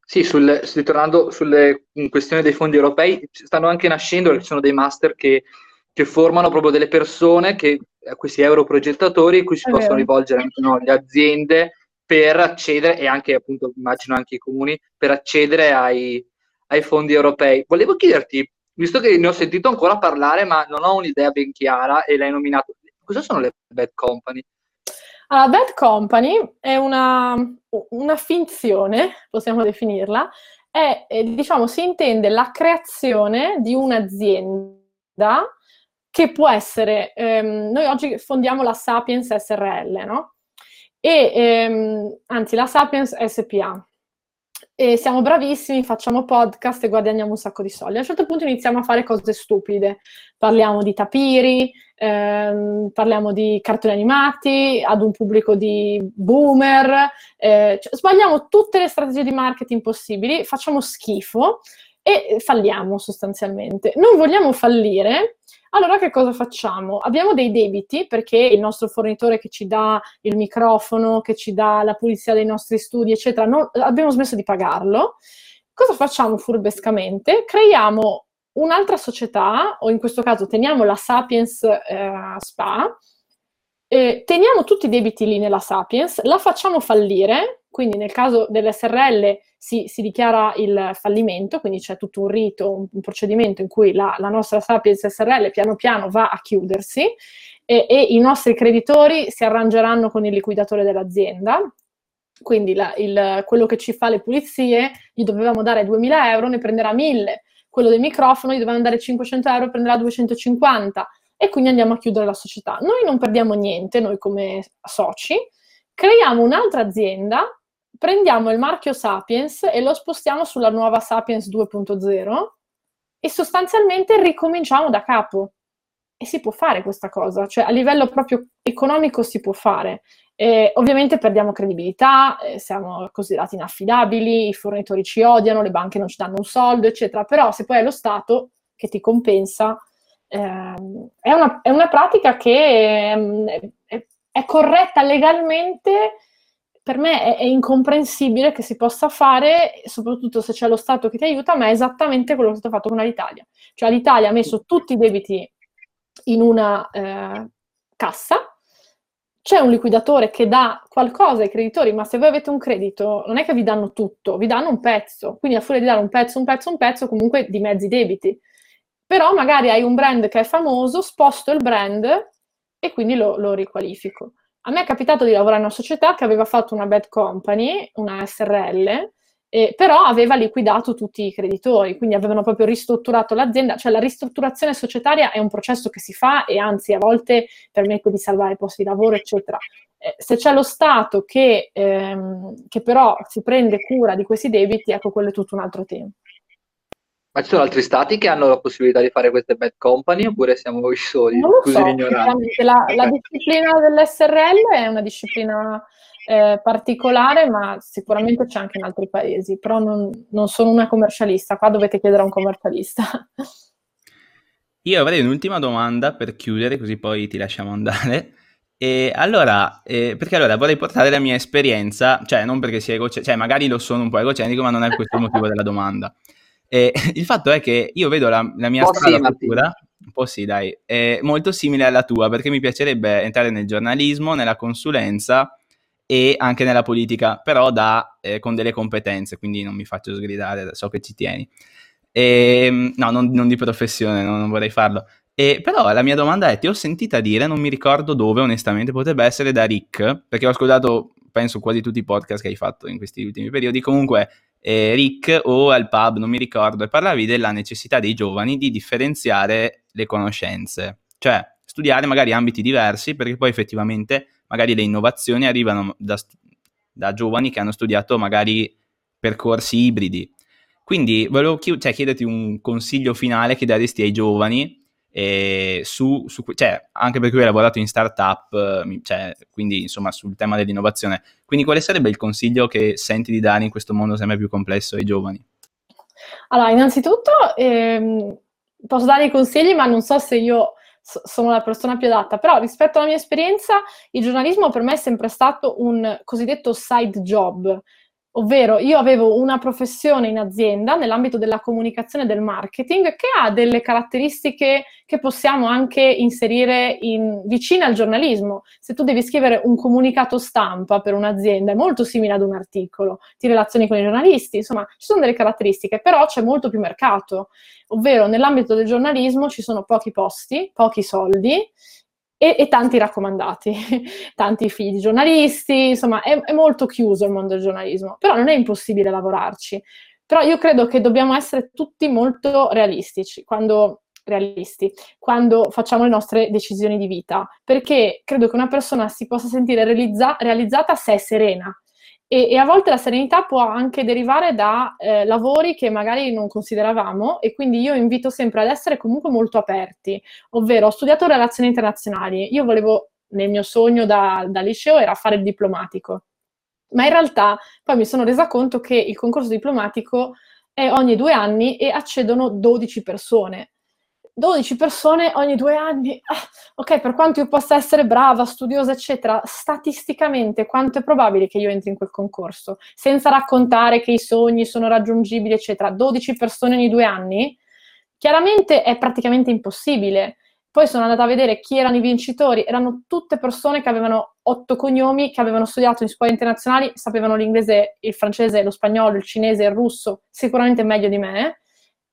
Sì, sul, ritornando sulle questioni dei fondi europei, stanno anche nascendo, ci sono dei master che, che formano proprio delle persone, che, questi europrogettatori, a cui si è possono vero. rivolgere anche no, le aziende per accedere, e anche appunto immagino anche i comuni, per accedere ai, ai fondi europei. Volevo chiederti, visto che ne ho sentito ancora parlare, ma non ho un'idea ben chiara e l'hai nominato, cosa sono le bad company? Allora, bad company è una, una finzione, possiamo definirla, è, è, diciamo, si intende la creazione di un'azienda che può essere, ehm, noi oggi fondiamo la Sapiens SRL, no? E, ehm, anzi, la Sapiens SPA e siamo bravissimi, facciamo podcast e guadagniamo un sacco di soldi. A un certo punto iniziamo a fare cose stupide. Parliamo di tapiri, ehm, parliamo di cartoni animati ad un pubblico di boomer, eh, cioè, sbagliamo tutte le strategie di marketing possibili, facciamo schifo e falliamo sostanzialmente. Non vogliamo fallire allora che cosa facciamo? Abbiamo dei debiti perché il nostro fornitore che ci dà il microfono, che ci dà la pulizia dei nostri studi, eccetera, non, abbiamo smesso di pagarlo. Cosa facciamo furbescamente? Creiamo un'altra società, o in questo caso teniamo la Sapiens eh, SPA, eh, teniamo tutti i debiti lì nella Sapiens, la facciamo fallire, quindi nel caso dell'SRL si, si, dichiara il fallimento, quindi c'è tutto un rito, un, un procedimento in cui la, la, nostra Sapiens SRL piano piano va a chiudersi e, e, i nostri creditori si arrangeranno con il liquidatore dell'azienda. Quindi la, il, quello che ci fa le pulizie gli dovevamo dare 2.000 euro, ne prenderà 1.000. Quello del microfono gli dovevamo dare 500 euro, prenderà 250 e quindi andiamo a chiudere la società. Noi non perdiamo niente, noi come soci, creiamo un'altra azienda prendiamo il marchio Sapiens e lo spostiamo sulla nuova Sapiens 2.0 e sostanzialmente ricominciamo da capo. E si può fare questa cosa, cioè a livello proprio economico si può fare. E ovviamente perdiamo credibilità, eh, siamo considerati inaffidabili, i fornitori ci odiano, le banche non ci danno un soldo, eccetera. Però se poi è lo Stato che ti compensa, ehm, è, una, è, una, pratica che ehm, è, è corretta legalmente per me è, è, incomprensibile che si possa fare, soprattutto se c'è lo Stato che ti aiuta, ma è esattamente quello che è stato fatto con l'Italia. Cioè l'Italia ha messo tutti i debiti in una eh, cassa, c'è un liquidatore che dà qualcosa ai creditori, ma se voi avete un credito non è che vi danno tutto, vi danno un pezzo, quindi a furia di dare un pezzo, un pezzo, un pezzo, comunque di mezzi debiti. Però magari hai un brand che è famoso, sposto il brand e quindi lo, lo riqualifico. A me è capitato di lavorare in una società che aveva fatto una bad company, una SRL, eh, però aveva liquidato tutti i creditori, quindi avevano proprio ristrutturato l'azienda, cioè la ristrutturazione societaria è un processo che si fa e anzi a volte permette di salvare posti di lavoro, eccetera. Eh, se c'è lo Stato che, ehm, che però si prende cura di questi debiti, ecco quello è tutto un altro tema. Ma ci sono altri stati che hanno la possibilità di fare queste bad company oppure siamo noi soli? Non lo so, la, la, disciplina dell'SRL è una disciplina eh, particolare, ma sicuramente c'è anche in altri paesi, però non, non sono una commercialista, qua dovete chiedere a un commercialista. Io avrei un'ultima domanda per chiudere, così poi ti lasciamo andare. E allora, eh, perché allora vorrei portare la mia esperienza, cioè non perché sia egocentrico, cioè magari lo sono un po' egocentrico, ma non è questo il motivo della domanda. E il fatto è che io vedo la, la mia strada sì, futura, un po' sì dai, è molto simile alla tua perché mi piacerebbe entrare nel giornalismo, nella consulenza e anche nella politica, però da, eh, con delle competenze, quindi non mi faccio sgridare, so che ci tieni. E, ehm, no, non, non, di professione, no, non vorrei farlo. E, però la mia domanda è, ti ho sentita dire, non mi ricordo dove onestamente, potrebbe essere da Rick, perché ho ascoltato, penso, quasi tutti i podcast che hai fatto in questi ultimi periodi, comunque eh, Rick o al pub, non mi ricordo, e parlavi della necessità dei giovani di differenziare le conoscenze, cioè studiare magari ambiti diversi perché poi effettivamente magari le innovazioni arrivano da, da giovani che hanno studiato magari percorsi ibridi. Quindi volevo chi- cioè, chiederti un consiglio finale che daresti ai giovani E su, su, cioè, anche perché hai lavorato in startup, cioè, quindi insomma sul tema dell'innovazione. Quindi quale sarebbe il consiglio che senti di dare in questo mondo sempre più complesso ai giovani? Allora, innanzitutto ehm, posso dare i consigli, ma non so se io so- sono la persona più adatta, però rispetto alla mia esperienza, il giornalismo per me è sempre stato un cosiddetto side job, Ovvero io avevo una professione in azienda nell'ambito della comunicazione e del marketing che ha delle caratteristiche che possiamo anche inserire in, vicine al giornalismo. Se tu devi scrivere un comunicato stampa per un'azienda è molto simile ad un articolo, ti relazioni con i giornalisti, insomma ci sono delle caratteristiche, però c'è molto più mercato. Ovvero nell'ambito del giornalismo ci sono pochi posti, pochi soldi e, e, tanti raccomandati, tanti figli di giornalisti, insomma è, è, molto chiuso il mondo del giornalismo, però non è impossibile lavorarci. Però io credo che dobbiamo essere tutti molto realistici quando, realisti, quando facciamo le nostre decisioni di vita, perché credo che una persona si possa sentire realizza- realizzata se è serena, e, e, a volte la serenità può anche derivare da eh, lavori che magari non consideravamo e quindi io invito sempre ad essere comunque molto aperti, ovvero ho studiato relazioni internazionali, io volevo, nel mio sogno da, da liceo era fare il diplomatico, ma in realtà poi mi sono resa conto che il concorso diplomatico è ogni due anni e accedono 12 persone 12 persone ogni due anni, ah, ok, per quanto io possa essere brava, studiosa, eccetera, statisticamente quanto è probabile che io entri in quel concorso? Senza raccontare che i sogni sono raggiungibili, eccetera, 12 persone ogni due anni? Chiaramente è praticamente impossibile. Poi sono andata a vedere chi erano i vincitori, erano tutte persone che avevano otto cognomi, che avevano studiato in scuole internazionali, sapevano l'inglese, il francese, lo spagnolo, il cinese, il russo, sicuramente meglio di me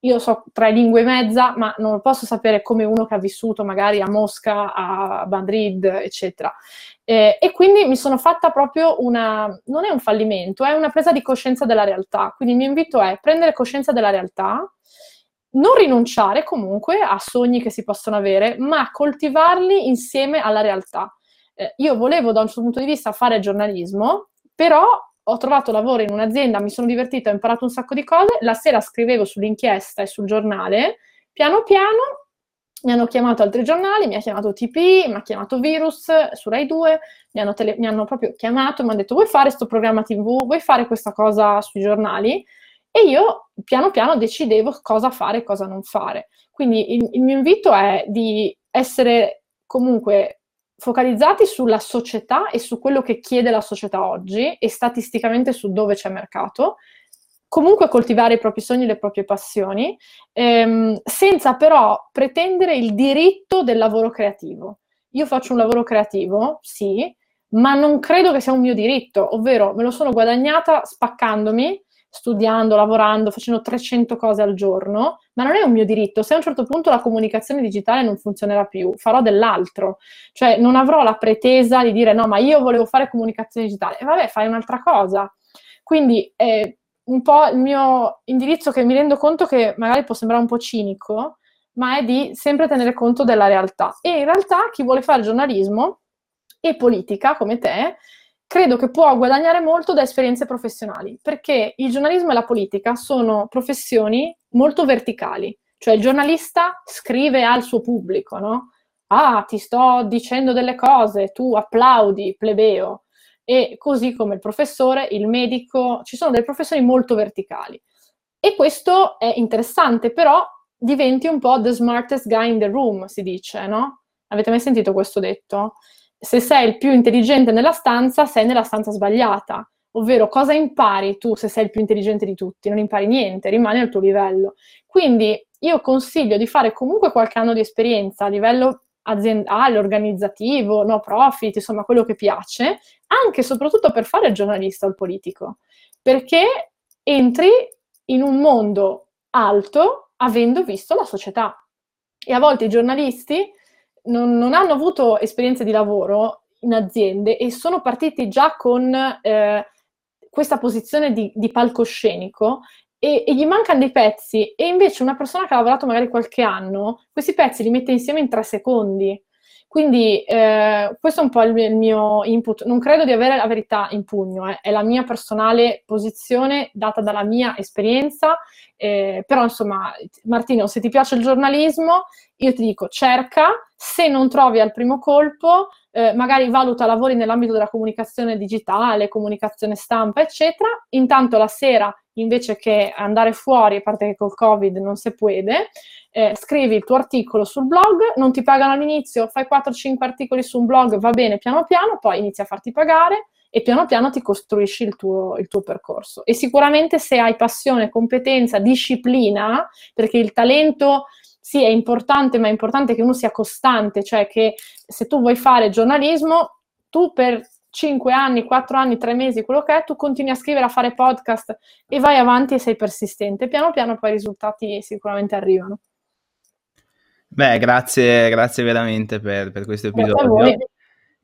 io so tre lingue e mezza, ma non lo posso sapere come uno che ha vissuto magari a Mosca, a Madrid, eccetera. Eh, e quindi mi sono fatta proprio una, non è un fallimento, è una presa di coscienza della realtà. Quindi il mio invito è prendere coscienza della realtà, non rinunciare comunque a sogni che si possono avere, ma coltivarli insieme alla realtà. Eh, io volevo da un suo punto di vista fare giornalismo, però ho trovato lavoro in un'azienda, mi sono divertita, ho imparato un sacco di cose, la sera scrivevo sull'inchiesta e sul giornale, piano piano mi hanno chiamato altri giornali, mi ha chiamato TP, mi ha chiamato Virus su Rai 2, mi hanno, tele- mi hanno proprio chiamato e mi hanno detto vuoi fare questo programma TV, vuoi fare questa cosa sui giornali? E io piano piano decidevo cosa fare e cosa non fare. Quindi il, il mio invito è di essere comunque focalizzati sulla società e su quello che chiede la società oggi e statisticamente su dove c'è mercato, comunque coltivare i propri sogni e le proprie passioni, ehm, senza però pretendere il diritto del lavoro creativo. Io faccio un lavoro creativo, sì, ma non credo che sia un mio diritto, ovvero me lo sono guadagnata spaccandomi studiando, lavorando, facendo 300 cose al giorno, ma non è un mio diritto. Se a un certo punto la comunicazione digitale non funzionerà più, farò dell'altro. Cioè non avrò la pretesa di dire no, ma io volevo fare comunicazione digitale. E vabbè, fai un'altra cosa. Quindi è un po' il mio indirizzo che mi rendo conto che magari può sembrare un po' cinico, ma è di sempre tenere conto della realtà. E in realtà chi vuole fare giornalismo e politica come te credo che può guadagnare molto da esperienze professionali, perché il giornalismo e la politica sono professioni molto verticali, cioè il giornalista scrive al suo pubblico, no? Ah, ti sto dicendo delle cose, tu applaudi, plebeo. E così come il professore, il medico, ci sono delle professioni molto verticali. E questo è interessante, però diventi un po' the smartest guy in the room, si dice, no? Avete mai sentito questo detto? se sei il più intelligente nella stanza, sei nella stanza sbagliata. Ovvero, cosa impari tu se sei il più intelligente di tutti? Non impari niente, rimani al tuo livello. Quindi io consiglio di fare comunque qualche anno di esperienza a livello aziendale, organizzativo, no profit, insomma quello che piace, anche e soprattutto per fare il giornalista o il politico, perché entri in un mondo alto avendo visto la società. E a volte i giornalisti non, non, hanno avuto esperienze di lavoro in aziende e sono partiti già con eh, questa posizione di, di palcoscenico e, e, gli mancano dei pezzi e invece una persona che ha lavorato magari qualche anno, questi pezzi li mette insieme in tre secondi. Quindi eh, questo è un po' il, il, mio input. Non credo di avere la verità in pugno, eh. è la mia personale posizione data dalla mia esperienza. Eh, però insomma, Martino, se ti piace il giornalismo, io ti dico cerca, se non trovi al primo colpo, eh, magari valuta lavori nell'ambito della comunicazione digitale, comunicazione stampa, eccetera. Intanto la sera, invece che andare fuori, a parte che col Covid non si può, eh, scrivi il tuo articolo sul blog, non ti pagano all'inizio, fai 4-5 articoli su un blog, va bene piano piano, poi inizi a farti pagare e piano piano ti costruisci il tuo, il tuo percorso. E sicuramente se hai passione, competenza, disciplina, perché il talento sì è importante, ma è importante che uno sia costante, cioè che se tu vuoi fare giornalismo, tu per 5 anni, 4 anni, 3 mesi, quello che è, tu continui a scrivere, a fare podcast e vai avanti e sei persistente. Piano piano poi i risultati sicuramente arrivano. Beh, grazie, grazie veramente per, per questo episodio.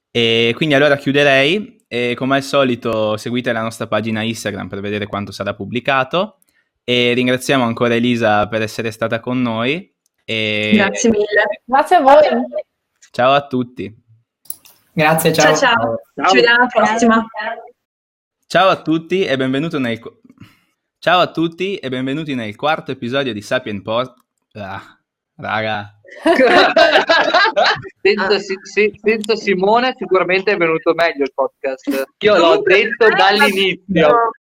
E quindi allora chiuderei e come al solito seguite la nostra pagina Instagram per vedere quanto sarà pubblicato e ringraziamo ancora Elisa per essere stata con noi. E... Grazie mille. Grazie a voi. Ciao a tutti. Grazie, ciao. Ciao, ciao. ciao. Ci vediamo alla prossima. Ciao a tutti e benvenuto nel... Ciao a tutti e benvenuti nel quarto episodio di Sapien Post... Ah. Raga. senza, si, senza, Simone sicuramente è venuto meglio il podcast. Io l'ho detto dall'inizio.